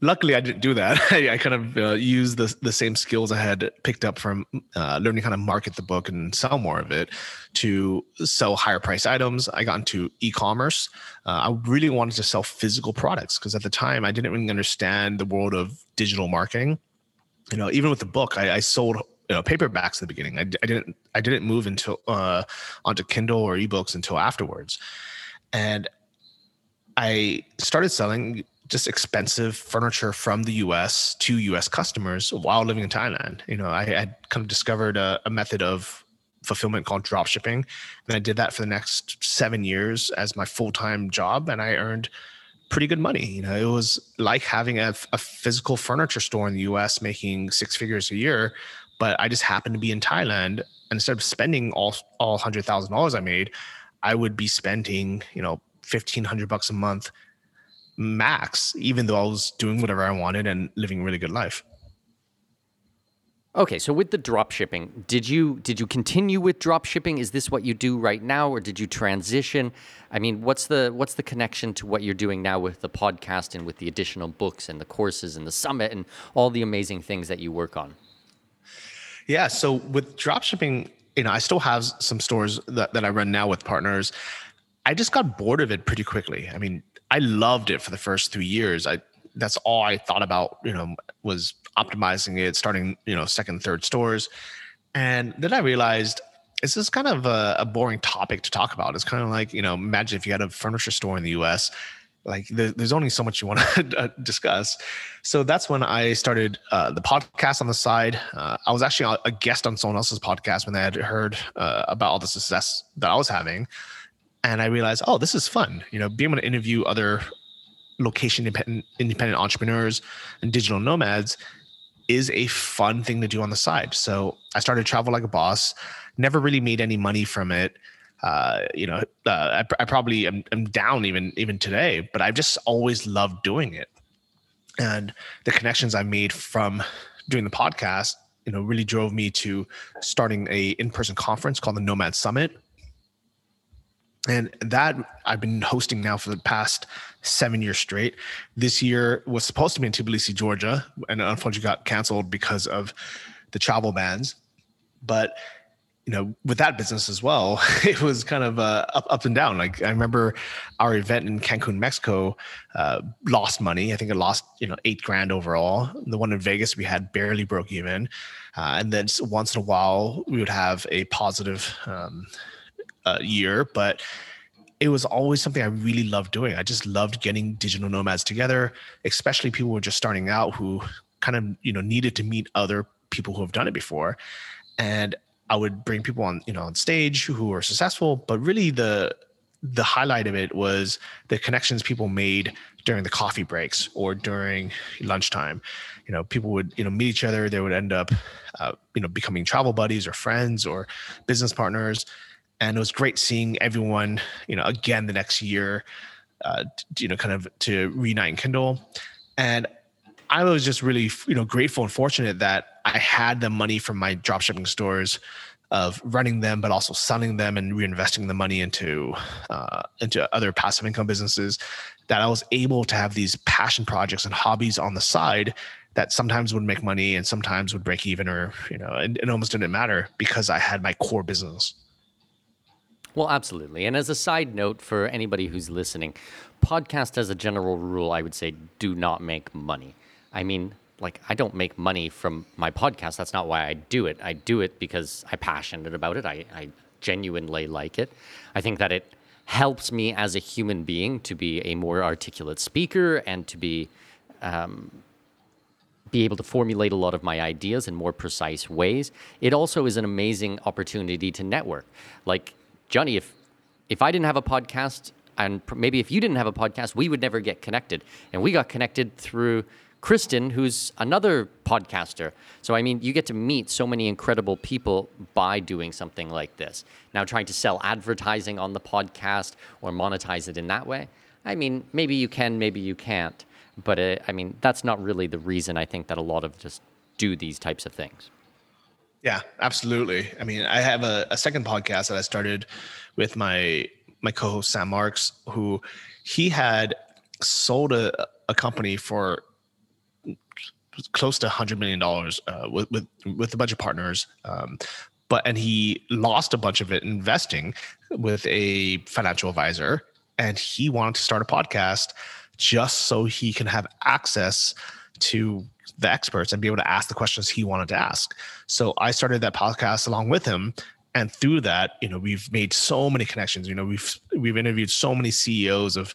luckily, I didn't do that. I, I kind of uh, used the, the same skills I had picked up from uh, learning how to market the book and sell more of it to sell higher price items. I got into e commerce. Uh, I really wanted to sell physical products because at the time, I didn't really understand the world of digital marketing you know, even with the book, I, I sold you know paperbacks at the beginning. I, I didn't I didn't move until uh, onto Kindle or ebooks until afterwards, and I started selling just expensive furniture from the U.S. to U.S. customers while living in Thailand. You know, I had kind of discovered a, a method of fulfillment called drop shipping, and I did that for the next seven years as my full time job, and I earned pretty good money. You know, it was like having a, a physical furniture store in the US making six figures a year, but I just happened to be in Thailand. And instead of spending all all hundred thousand dollars I made, I would be spending, you know, fifteen hundred bucks a month max, even though I was doing whatever I wanted and living a really good life. Okay, so with the drop shipping, did you did you continue with drop shipping? Is this what you do right now, or did you transition? I mean, what's the what's the connection to what you're doing now with the podcast and with the additional books and the courses and the summit and all the amazing things that you work on? Yeah, so with drop shipping, you know, I still have some stores that, that I run now with partners. I just got bored of it pretty quickly. I mean, I loved it for the first three years. I that's all I thought about, you know, was optimizing it, starting, you know, second, third stores. And then I realized it's just kind of a, a boring topic to talk about. It's kind of like, you know, imagine if you had a furniture store in the US, like there, there's only so much you want to discuss. So that's when I started uh, the podcast on the side. Uh, I was actually a guest on someone else's podcast when they had heard uh, about all the success that I was having. And I realized, oh, this is fun. You know, being able to interview other location independent, independent entrepreneurs and digital nomads is a fun thing to do on the side. So I started travel like a boss. Never really made any money from it. Uh, you know, uh, I, I, probably am, am, down even even today, but I've just always loved doing it. And the connections I made from doing the podcast, you know, really drove me to starting a in-person conference called the Nomad Summit, and that I've been hosting now for the past seven years straight. This year was supposed to be in Tbilisi, Georgia, and unfortunately got canceled because of the travel bans. But you know, with that business as well, it was kind of uh, up, up and down. Like I remember our event in Cancun, Mexico, uh, lost money. I think it lost, you know, eight grand overall. The one in Vegas, we had barely broke even. Uh, and then once in a while, we would have a positive um, uh, year, but it was always something I really loved doing. I just loved getting digital nomads together, especially people who were just starting out who kind of, you know, needed to meet other people who have done it before. And I would bring people on, you know, on stage who were successful, but really the the highlight of it was the connections people made during the coffee breaks or during lunchtime. You know, people would you know meet each other. They would end up, uh, you know, becoming travel buddies or friends or business partners. And it was great seeing everyone, you know, again the next year, uh, you know, kind of to reunite and kindle. And I was just really, you know, grateful and fortunate that I had the money from my dropshipping stores of running them, but also selling them and reinvesting the money into uh, into other passive income businesses. That I was able to have these passion projects and hobbies on the side that sometimes would make money and sometimes would break even, or you know, it, it almost didn't matter because I had my core business. Well, absolutely. And as a side note for anybody who's listening, podcast as a general rule, I would say do not make money. I mean, like I don't make money from my podcast. That's not why I do it. I do it because I'm passionate about it. I, I genuinely like it. I think that it helps me as a human being to be a more articulate speaker and to be um, be able to formulate a lot of my ideas in more precise ways. It also is an amazing opportunity to network. Like Johnny, if if I didn't have a podcast, and maybe if you didn't have a podcast, we would never get connected. And we got connected through Kristin, who's another podcaster. So, I mean, you get to meet so many incredible people by doing something like this. Now, trying to sell advertising on the podcast or monetize it in that way, I mean, maybe you can, maybe you can't. But uh, I mean, that's not really the reason I think that a lot of just do these types of things. Yeah, absolutely. I mean, I have a, a second podcast that I started with my my co-host Sam Marks, who he had sold a, a company for close to hundred million dollars uh, with with with a bunch of partners. Um, but and he lost a bunch of it investing with a financial advisor, and he wanted to start a podcast just so he can have access to the experts and be able to ask the questions he wanted to ask. So I started that podcast along with him. And through that, you know, we've made so many connections. You know, we've we've interviewed so many CEOs of,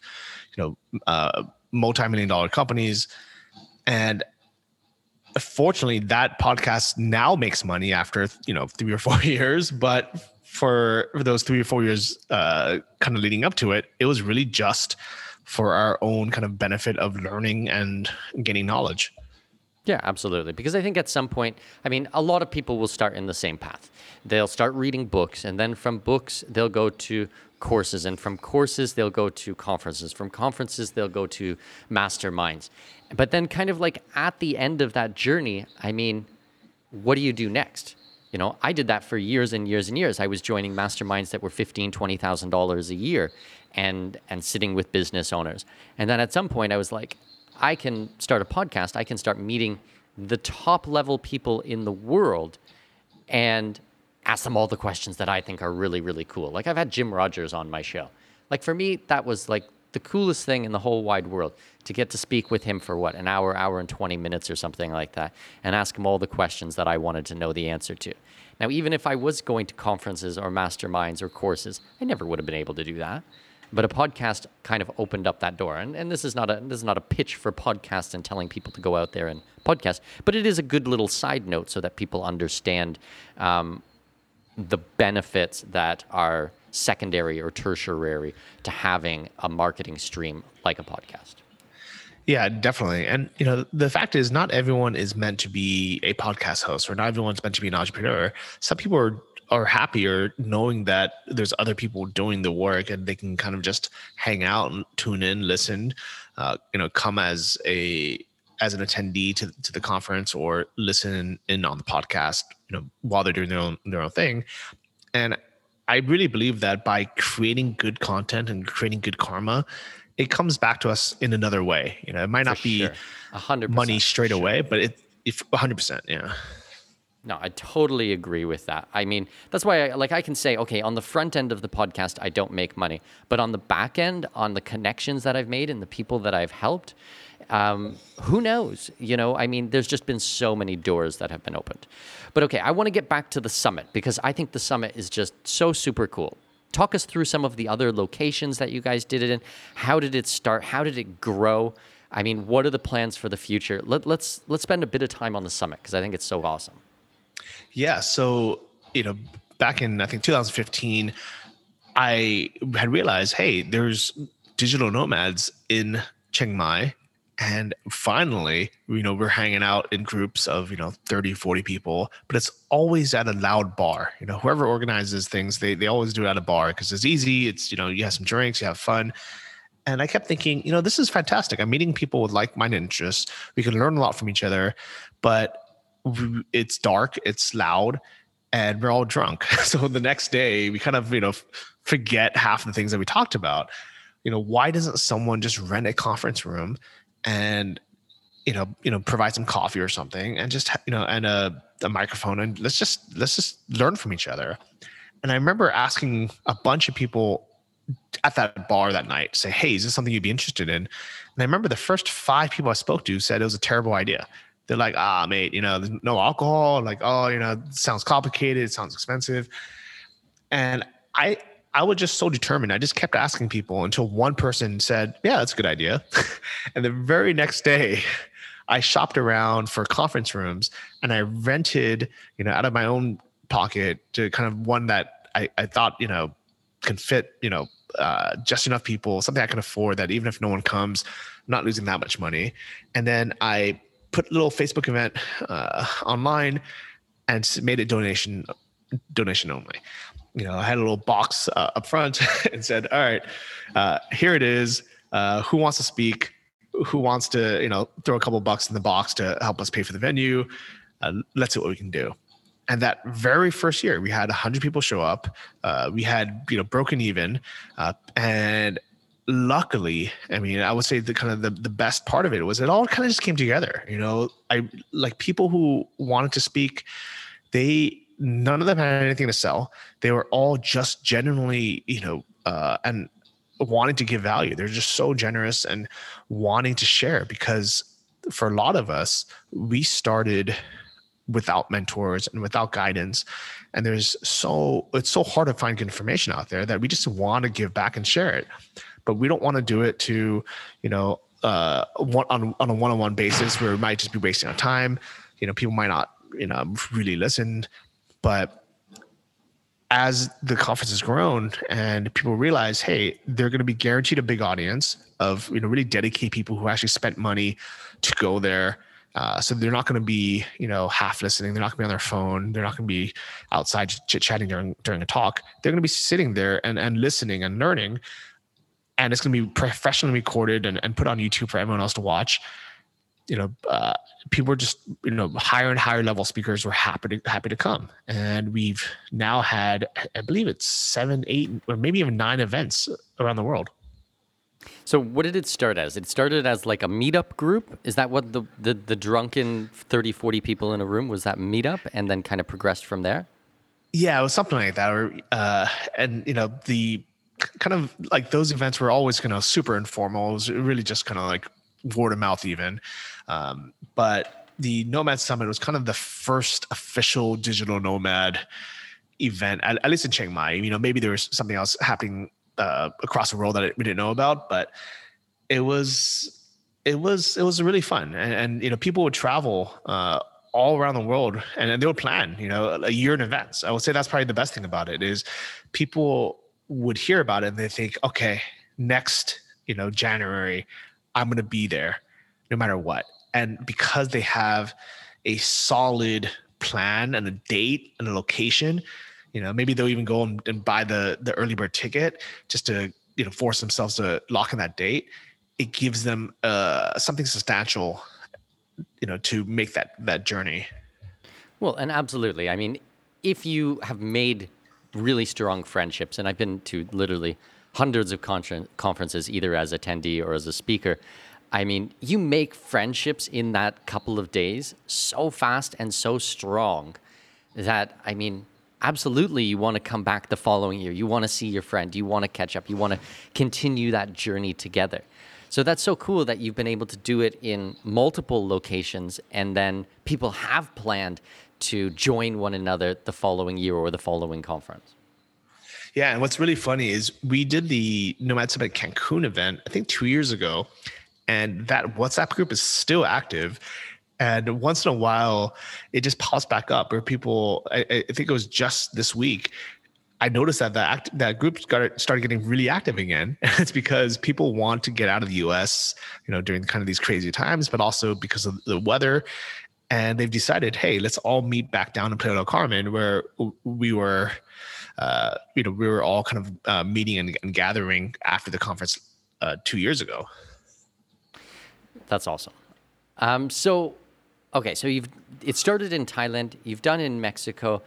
you know, uh, multi-million dollar companies, and fortunately that podcast now makes money after you know three or four years but for, those three or four years uh, kind of leading up to it it was really just for our own kind of benefit of learning and gaining knowledge yeah, absolutely. Because I think at some point, I mean, a lot of people will start in the same path. They'll start reading books, and then from books, they'll go to courses, and from courses, they'll go to conferences. From conferences, they'll go to masterminds. But then, kind of like at the end of that journey, I mean, what do you do next? You know, I did that for years and years and years. I was joining masterminds that were fifteen, twenty thousand dollars a year, and and sitting with business owners. And then at some point, I was like, I can start a podcast. I can start meeting the top level people in the world, and ask them all the questions that I think are really, really cool. Like I've had Jim Rogers on my show. Like for me, that was like the coolest thing in the whole wide world to get to speak with him for what, an hour, hour and 20 minutes or something like that, and ask him all the questions that I wanted to know the answer to. Now, even if I was going to conferences or masterminds or courses, I never would have been able to do that. But a podcast kind of opened up that door. And, and this is not a this is not a pitch for podcasts and telling people to go out there and podcast, but it is a good little side note so that people understand um, the benefits that are secondary or tertiary to having a marketing stream like a podcast. Yeah, definitely. And you know, the fact is not everyone is meant to be a podcast host or not everyone's meant to be an entrepreneur. Some people are are happier knowing that there's other people doing the work and they can kind of just hang out and tune in, listen, uh, you know, come as a as an attendee to, to the conference or listen in on the podcast, you know, while they're doing their own their own thing. And I really believe that by creating good content and creating good karma, it comes back to us in another way. You know, it might not For be sure. 100 money straight sure. away, but it if 100%, yeah. No, I totally agree with that. I mean, that's why, I, like, I can say, okay, on the front end of the podcast, I don't make money, but on the back end, on the connections that I've made and the people that I've helped, um, who knows? You know, I mean, there's just been so many doors that have been opened. But okay, I want to get back to the summit because I think the summit is just so super cool. Talk us through some of the other locations that you guys did it in. How did it start? How did it grow? I mean, what are the plans for the future? Let, let's let's spend a bit of time on the summit because I think it's so awesome. Yeah. So, you know, back in, I think 2015, I had realized, hey, there's digital nomads in Chiang Mai. And finally, you know, we're hanging out in groups of, you know, 30, 40 people, but it's always at a loud bar. You know, whoever organizes things, they, they always do it at a bar because it's easy. It's, you know, you have some drinks, you have fun. And I kept thinking, you know, this is fantastic. I'm meeting people with like minded interests. We can learn a lot from each other, but it's dark, it's loud, and we're all drunk. So the next day, we kind of you know forget half the things that we talked about. You know, why doesn't someone just rent a conference room and you know you know provide some coffee or something and just you know and a, a microphone and let's just let's just learn from each other. And I remember asking a bunch of people at that bar that night, say, "Hey, is this something you'd be interested in?" And I remember the first five people I spoke to said it was a terrible idea they're like, ah, mate, you know, there's no alcohol. Like, oh, you know, sounds complicated. It sounds expensive. And I, I was just so determined. I just kept asking people until one person said, yeah, that's a good idea. and the very next day, I shopped around for conference rooms and I rented, you know, out of my own pocket to kind of one that I, I thought, you know, can fit, you know, uh, just enough people, something I can afford that even if no one comes, I'm not losing that much money. And then I put a little Facebook event uh, online and made it donation donation only. You know, I had a little box uh, up front and said, "All right, uh, here it is. Uh, who wants to speak? Who wants to, you know, throw a couple bucks in the box to help us pay for the venue? Uh, let's see what we can do." And that very first year, we had 100 people show up. Uh, we had, you know, broken even, and luckily i mean i would say the kind of the, the best part of it was it all kind of just came together you know? I like people who wanted to speak they none of them had anything to sell. They were all just genuinely you know uh and wanting to give value. They're just so generous and wanting to share because for a lot of us we started without mentors and without guidance. And there's so it's so hard to find good information out there that we just want to give back and share it but we don't want to do it to, you know, uh, one, on, on a one-on-one basis where it might just be wasting our time. You know, people might not, you know, really listen, but as the conference has grown and people realize, hey, they're going to be guaranteed a big audience of, you know, really dedicated people who actually spent money to go there. Uh, so they're not going to be, you know, half listening. They're not going to be on their phone. They're not going to be outside chit chatting during during a talk. They're going to be sitting there and and listening and learning and it's going to be professionally recorded and, and put on YouTube for everyone else to watch. You know, uh, people were just you know higher and higher level speakers were happy to happy to come, and we've now had I believe it's seven, eight, or maybe even nine events around the world. So what did it start as? It started as like a meetup group. Is that what the, the, the drunken 30, 40 people in a room was that meetup and then kind of progressed from there? Yeah, it was something like that. Or, uh, and you know, the kind of like those events were always kind of super informal. It was really just kind of like word of mouth, even. Um, but the Nomad Summit was kind of the first official digital nomad event, at, at least in Chiang Mai. You know, maybe there was something else happening uh, across the world that we didn't know about, but it was it was it was really fun, and, and you know, people would travel. Uh, all around the world and, and they would plan you know a year in advance i would say that's probably the best thing about it is people would hear about it and they think, okay, next, you know, January, I'm going to be there no matter what. And because they have a solid plan and a date and a location, you know, maybe they'll even go and, and buy the the early bird ticket just to, you know, force themselves to lock in that date. It gives them uh, something substantial, you know, to make that that journey. Well, and absolutely. I mean, if you have made really strong friendships. And I've been to literally hundreds of con- conferences, either as attendee or as a speaker. I mean, you make friendships in that couple of days so fast and so strong that I mean, absolutely you want to come back the following year. You want to see your friend, you want to catch up, you want to continue that journey together. So that's so cool that you've been able to do it in multiple locations and then people have planned to join one another the following year or the following conference. Yeah, and what's really funny is we did the Nomad Summit Cancun event, I think two years ago, and that WhatsApp group is still active. And once in a while, it just pops back up where people, I, I think it was just this week, I noticed that that that group got started getting really active again. And it's because people want to get out of the U.S. You know during kind of these crazy times, but also because of the weather. And they've decided, hey, let's all meet back down in Playa del Carmen, where we were, uh, you know, we were all kind of uh, meeting and, and, gathering after the conference uh, two years ago. That's awesome. Um, so, okay, so you've it started in Thailand, you've done in Mexico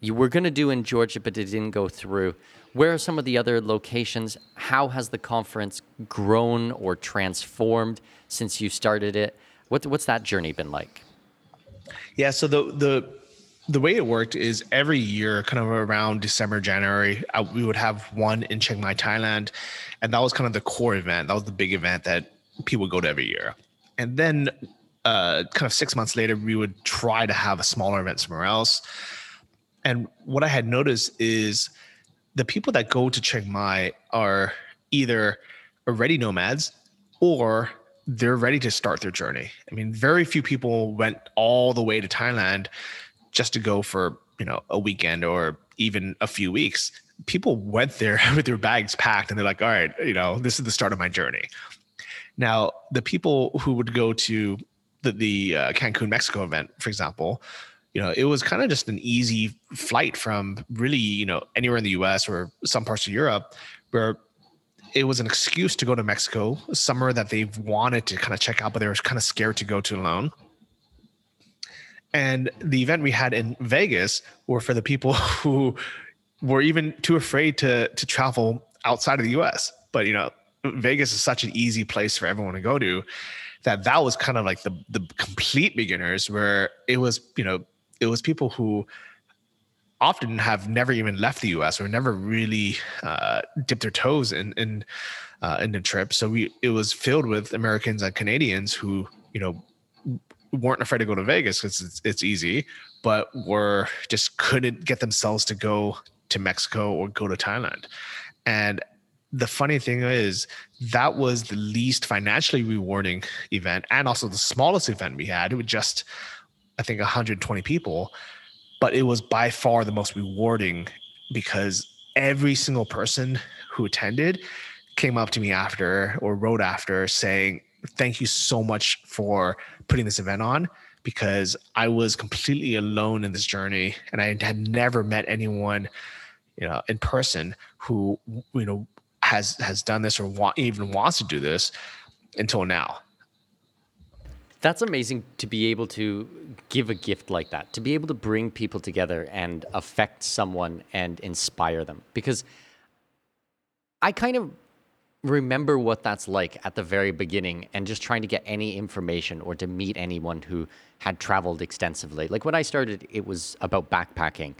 you were going to do in Georgia, but it didn't go through. Where are some of the other locations? How has the conference grown or transformed since you started it? What, what's that journey been like? Yeah, so the the the way it worked is every year, kind of around December, January, I, we would have one in Chiang Mai, Thailand, and that was kind of the core event. That was the big event that people go to every year. And then, uh, kind of six months later, we would try to have a smaller event somewhere else. And what I had noticed is the people that go to Chiang Mai are either already nomads or they're ready to start their journey. I mean, very few people went all the way to Thailand just to go for, you know, a weekend or even a few weeks. People went there with their bags packed and they're like, all right, you know, this is the start of my journey. Now, the people who would go to the, the uh, Cancun, Mexico event, for example, you know, it was kind of just an easy flight from really, you know, anywhere in the US or some parts of Europe where it was an excuse to go to Mexico, somewhere that they've wanted to kind of check out, but they were kind of scared to go to alone. And the event we had in Vegas were for the people who were even too afraid to to travel outside of the US. But you know, Vegas is such an easy place for everyone to go to that that was kind of like the the complete beginners where it was, you know, it was people who often have never even left the U.S. or never really uh, dipped their toes in in uh, in the trip. So we it was filled with Americans and Canadians who you know weren't afraid to go to Vegas because it's, it's easy, but were just couldn't get themselves to go to Mexico or go to Thailand. And the funny thing is that was the least financially rewarding event and also the smallest event we had. It was just I think 120 people, but it was by far the most rewarding because every single person who attended came up to me after or wrote after saying, Thank you so much for putting this event on because I was completely alone in this journey and I had never met anyone, you know, in person who, you know, has has done this or even wants to do this until now. That's amazing to be able to give a gift like that, to be able to bring people together and affect someone and inspire them. Because I kind of remember what that's like at the very beginning and just trying to get any information or to meet anyone who had traveled extensively. Like when I started, it was about backpacking.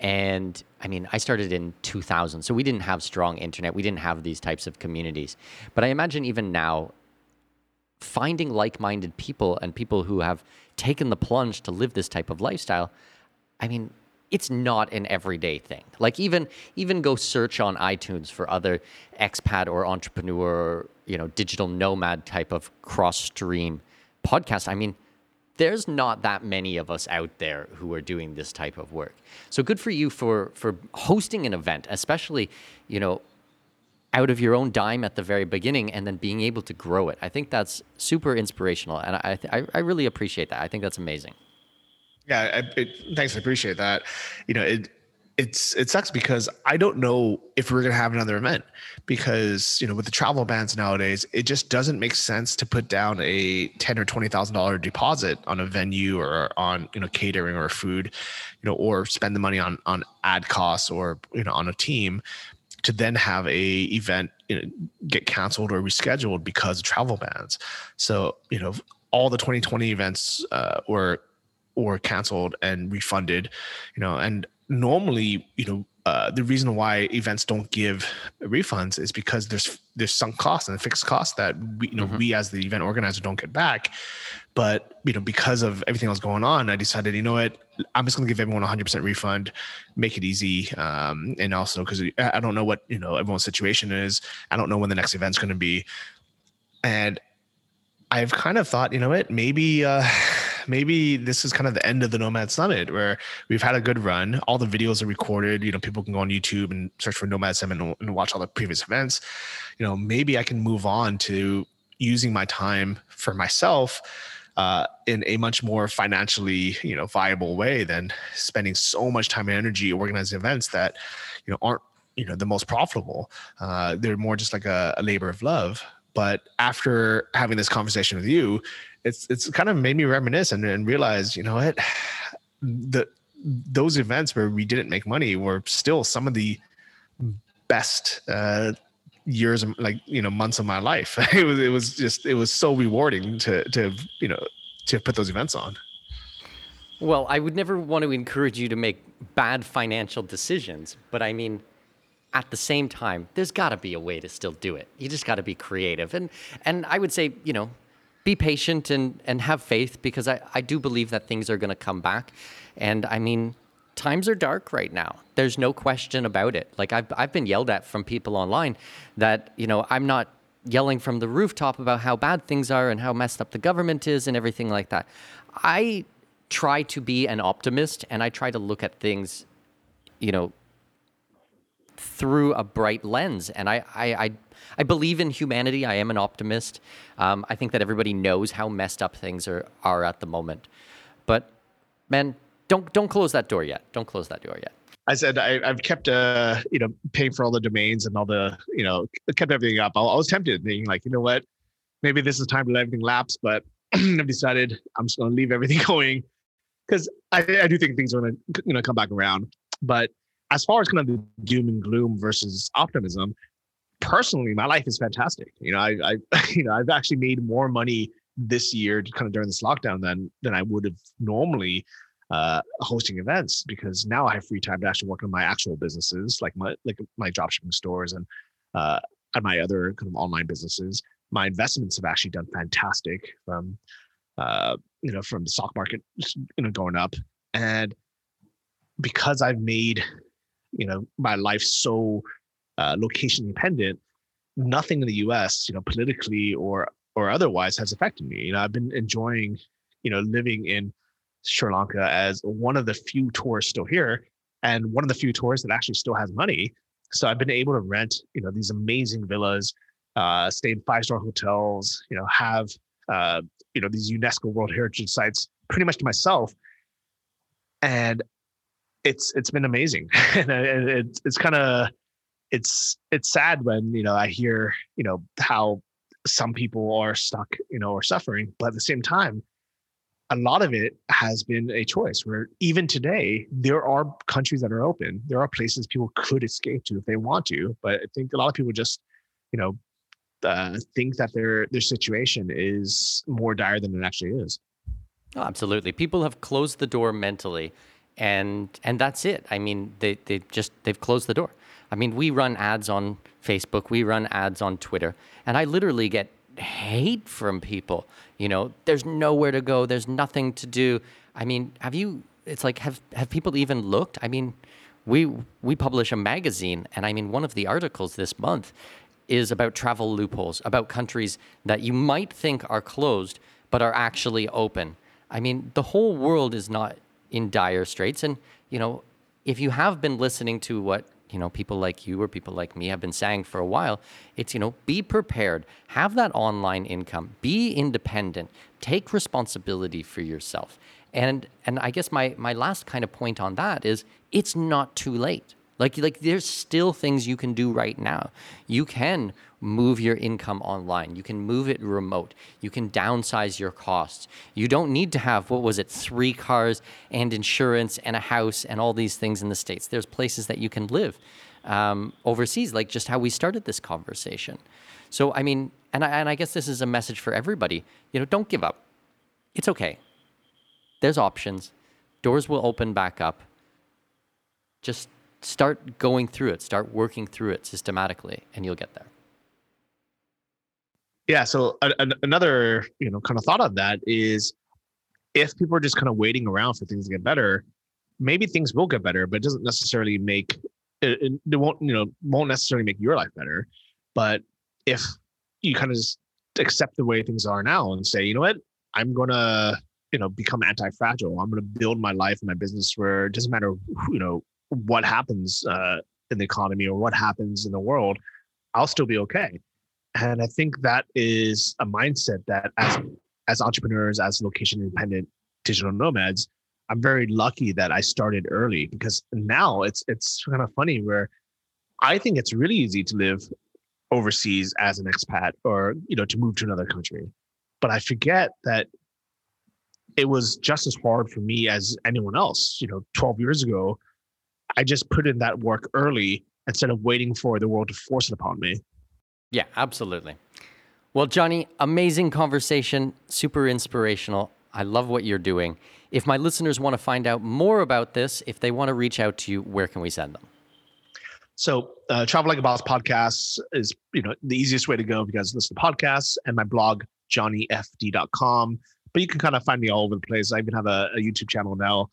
And I mean, I started in 2000, so we didn't have strong internet. We didn't have these types of communities. But I imagine even now, finding like minded people and people who have taken the plunge to live this type of lifestyle, I mean, it's not an everyday thing. Like even even go search on iTunes for other expat or entrepreneur, you know, digital nomad type of cross stream podcast. I mean, there's not that many of us out there who are doing this type of work. So good for you for for hosting an event, especially, you know, out of your own dime at the very beginning and then being able to grow it. I think that's super inspirational, and I I, I really appreciate that. I think that's amazing. Yeah, I, it, thanks. I appreciate that. You know, it it's it sucks because I don't know if we're gonna have another event because you know with the travel bans nowadays, it just doesn't make sense to put down a ten or twenty thousand dollar deposit on a venue or on you know catering or food, you know, or spend the money on on ad costs or you know on a team to then have a event you know, get canceled or rescheduled because of travel bans. So you know all the 2020 events uh, were or canceled and refunded, you know, and normally, you know, uh, the reason why events don't give refunds is because there's there's sunk costs and fixed costs that we you know mm-hmm. we as the event organizer don't get back. But you know because of everything else going on, I decided you know what I'm just going to give everyone 100% refund, make it easy, um, and also because I don't know what you know everyone's situation is. I don't know when the next event's going to be, and I've kind of thought you know what maybe. Uh, maybe this is kind of the end of the Nomad Summit where we've had a good run. All the videos are recorded. You know, people can go on YouTube and search for Nomad Summit and, and watch all the previous events. You know, maybe I can move on to using my time for myself uh, in a much more financially, you know, viable way than spending so much time and energy organizing events that, you know, aren't you know the most profitable. Uh, they're more just like a, a labor of love. But after having this conversation with you, it's it's kind of made me reminisce and, and realize, you know what, the those events where we didn't make money were still some of the best uh, years, like you know, months of my life. it was it was just it was so rewarding to to you know to put those events on. Well, I would never want to encourage you to make bad financial decisions, but I mean, at the same time, there's got to be a way to still do it. You just got to be creative. And and I would say, you know, be patient and and have faith because I I do believe that things are going to come back. And I mean, times are dark right now. There's no question about it. Like I've I've been yelled at from people online that, you know, I'm not yelling from the rooftop about how bad things are and how messed up the government is and everything like that. I try to be an optimist and I try to look at things, you know, through a bright lens. And I, I, I, I believe in humanity. I am an optimist. Um, I think that everybody knows how messed up things are, are at the moment. But man, don't don't close that door yet. Don't close that door yet. I said I, have kept uh you know paying for all the domains and all the you know kept everything up. I, I was tempted, being like, you know what, maybe this is time to let everything lapse, but I've decided I'm just going to leave everything going because I, I do think things are going to you know come back around. But as far as kind of the doom and gloom versus optimism, personally, my life is fantastic. You know, I, I you know, I've actually made more money this year, kind of during this lockdown, than than I would have normally uh, hosting events because now I have free time to actually work on my actual businesses, like my like my dropshipping stores and uh, and my other kind of online businesses. My investments have actually done fantastic from uh, you know from the stock market you know going up and because I've made you know my life so uh, location dependent nothing in the us you know politically or or otherwise has affected me. You know i've been enjoying you know living in sri lanka as one of the few tourists still here and one of the few tourists that actually still has money. So i've been able to rent you know these amazing villas uh, stay in five star hotels you know have uh, you know these unesco world heritage sites pretty much to myself. And it's it's been amazing, and it's it's kind of it's it's sad when you know I hear you know how some people are stuck you know or suffering, but at the same time, a lot of it has been a choice where even today there are countries that are open. There are places people could escape to if they want to but i think a lot of people just you know uh, think that their their situation is more dire than it actually is. Oh, absolutely. People have closed the door mentally and and that's it. I mean, they they just they've closed the door. I mean, we run ads on Facebook, we run ads on Twitter, and I literally get hate from people. You know, there's nowhere to go, there's nothing to do. I mean, have you? It's like have have people even looked? I mean, we we publish a magazine, and I mean, one of the articles this month is about travel loopholes, about countries that you might think are closed but are actually open. I mean, the whole world is not in dire straits. And, you know, if you have been listening to what, you know, people like you or people like me have been saying for a while, it's, you know, be prepared, have that online income, be independent, take responsibility for yourself. And and I guess my my last kind of point on that is it's not too late. Like like there's still things you can do right now. You can move your income online. You can move it remote. You can downsize your costs. You don't need to have, what was it, three cars and insurance and a house and all these things in the States. There's places that you can live um, overseas, like just how we started this conversation. So, I mean, and I, and I guess this is a message for everybody. You know, don't give up. It's okay. there's options. Doors will open back up. Just start going through it, start working through it systematically, and you'll get there. Yeah. So a, a, another, you know, kind of thought on that is if people are just kind of waiting around for things to get better, maybe things will get better, but it doesn't necessarily make it, it won't, you know, won't necessarily make your life better. But if you kind of just accept the way things are now and say, you know what, I'm gonna, you know, become anti-fragile. I'm gonna build my life and my business where it doesn't matter, you know, what happens uh, in the economy or what happens in the world, I'll still be okay. And I think that is a mindset that as as entrepreneurs, as location independent digital nomads, I'm very lucky that I started early because now it's it's kind of funny where I think it's really easy to live overseas as an expat or you know to move to another country. But I forget that it was just as hard for me as anyone else. You know, 12 years ago, I just put in that work early instead of waiting for the world to force it upon me. Yeah, absolutely. Well, Johnny, amazing conversation, super inspirational. I love what you're doing. If my listeners want to find out more about this, if they want to reach out to you, where can we send them? So, uh, Travel Like a Boss podcast is you know the easiest way to go because listen to podcasts and my blog johnnyfd.com. But you can kind of find me all over the place. I even have a, a YouTube channel now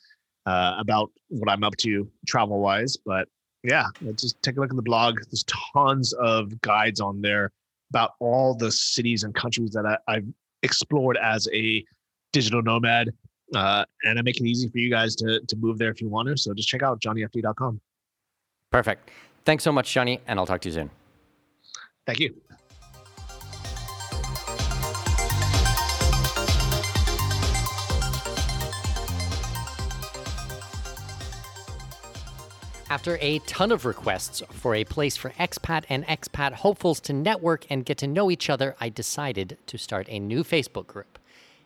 uh, about what I'm up to travel wise. But yeah, just take a look at the blog. There's tons of guides on there about all the cities and countries that I, I've explored as a digital nomad. Uh, and I make it easy for you guys to, to move there if you want to. So just check out johnnyfd.com. Perfect. Thanks so much, Johnny, and I'll talk to you soon. Thank you. After a ton of requests for a place for expat and expat hopefuls to network and get to know each other, I decided to start a new Facebook group.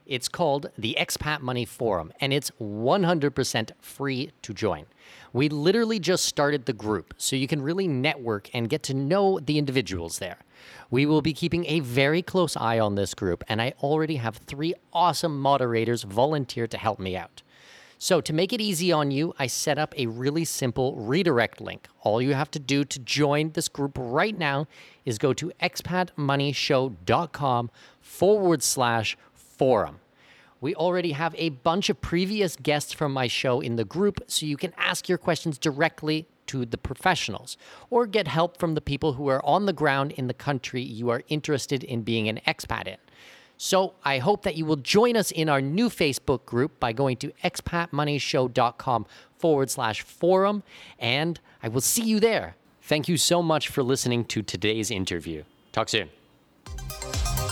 It's called the Expat Money Forum, and it's 100% free to join. We literally just started the group, so you can really network and get to know the individuals there. We will be keeping a very close eye on this group, and I already have three awesome moderators volunteer to help me out. So, to make it easy on you, I set up a really simple redirect link. All you have to do to join this group right now is go to expatmoneyshow.com forward slash forum. We already have a bunch of previous guests from my show in the group, so you can ask your questions directly to the professionals or get help from the people who are on the ground in the country you are interested in being an expat in. So I hope that you will join us in our new Facebook group by going to expatmoneyshow.com forward slash forum, and I will see you there. Thank you so much for listening to today's interview. Talk soon.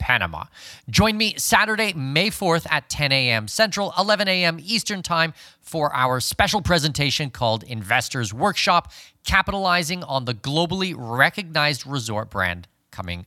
Panama. Join me Saturday, May 4th at 10 a.m. Central, 11 a.m. Eastern Time for our special presentation called Investors Workshop, capitalizing on the globally recognized resort brand coming